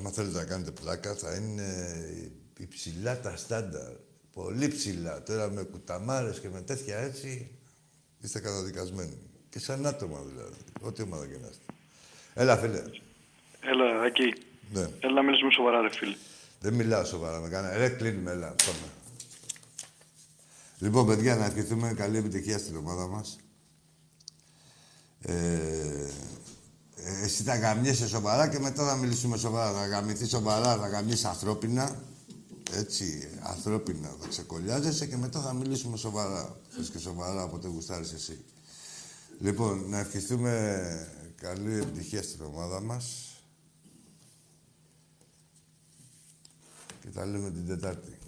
Άμα θέλετε να κάνετε πλάκα, θα είναι υψηλά τα στάνταρ. Πολύ ψηλά. Τώρα με κουταμάρες και με τέτοια έτσι, είστε καταδικασμένοι. Και σαν άτομα δηλαδή. Ό,τι ομάδα και να είστε. Έλα, φίλε. Έλα, εκεί. Ναι. Έλα να μιλήσουμε σοβαρά, ρε φίλε. Δεν μιλάω σοβαρά με κανένα. Ρε, κλείνουμε, έλα. Πάμε. Λοιπόν, παιδιά, να ευχηθούμε καλή επιτυχία στην ομάδα μας. Ε, ε, εσύ θα γαμιέσαι σοβαρά και μετά θα μιλήσουμε σοβαρά. Θα γαμηθείς σοβαρά, θα γαμιέσαι ανθρώπινα. Έτσι, ανθρώπινα θα ξεκολλιάζεσαι και μετά θα μιλήσουμε σοβαρά. Θες και σοβαρά, όποτε γουστάρεις εσύ. Λοιπόν, να ευχηθούμε καλή επιτυχία στην ομάδα μας. Και τα λέμε την Τετάρτη.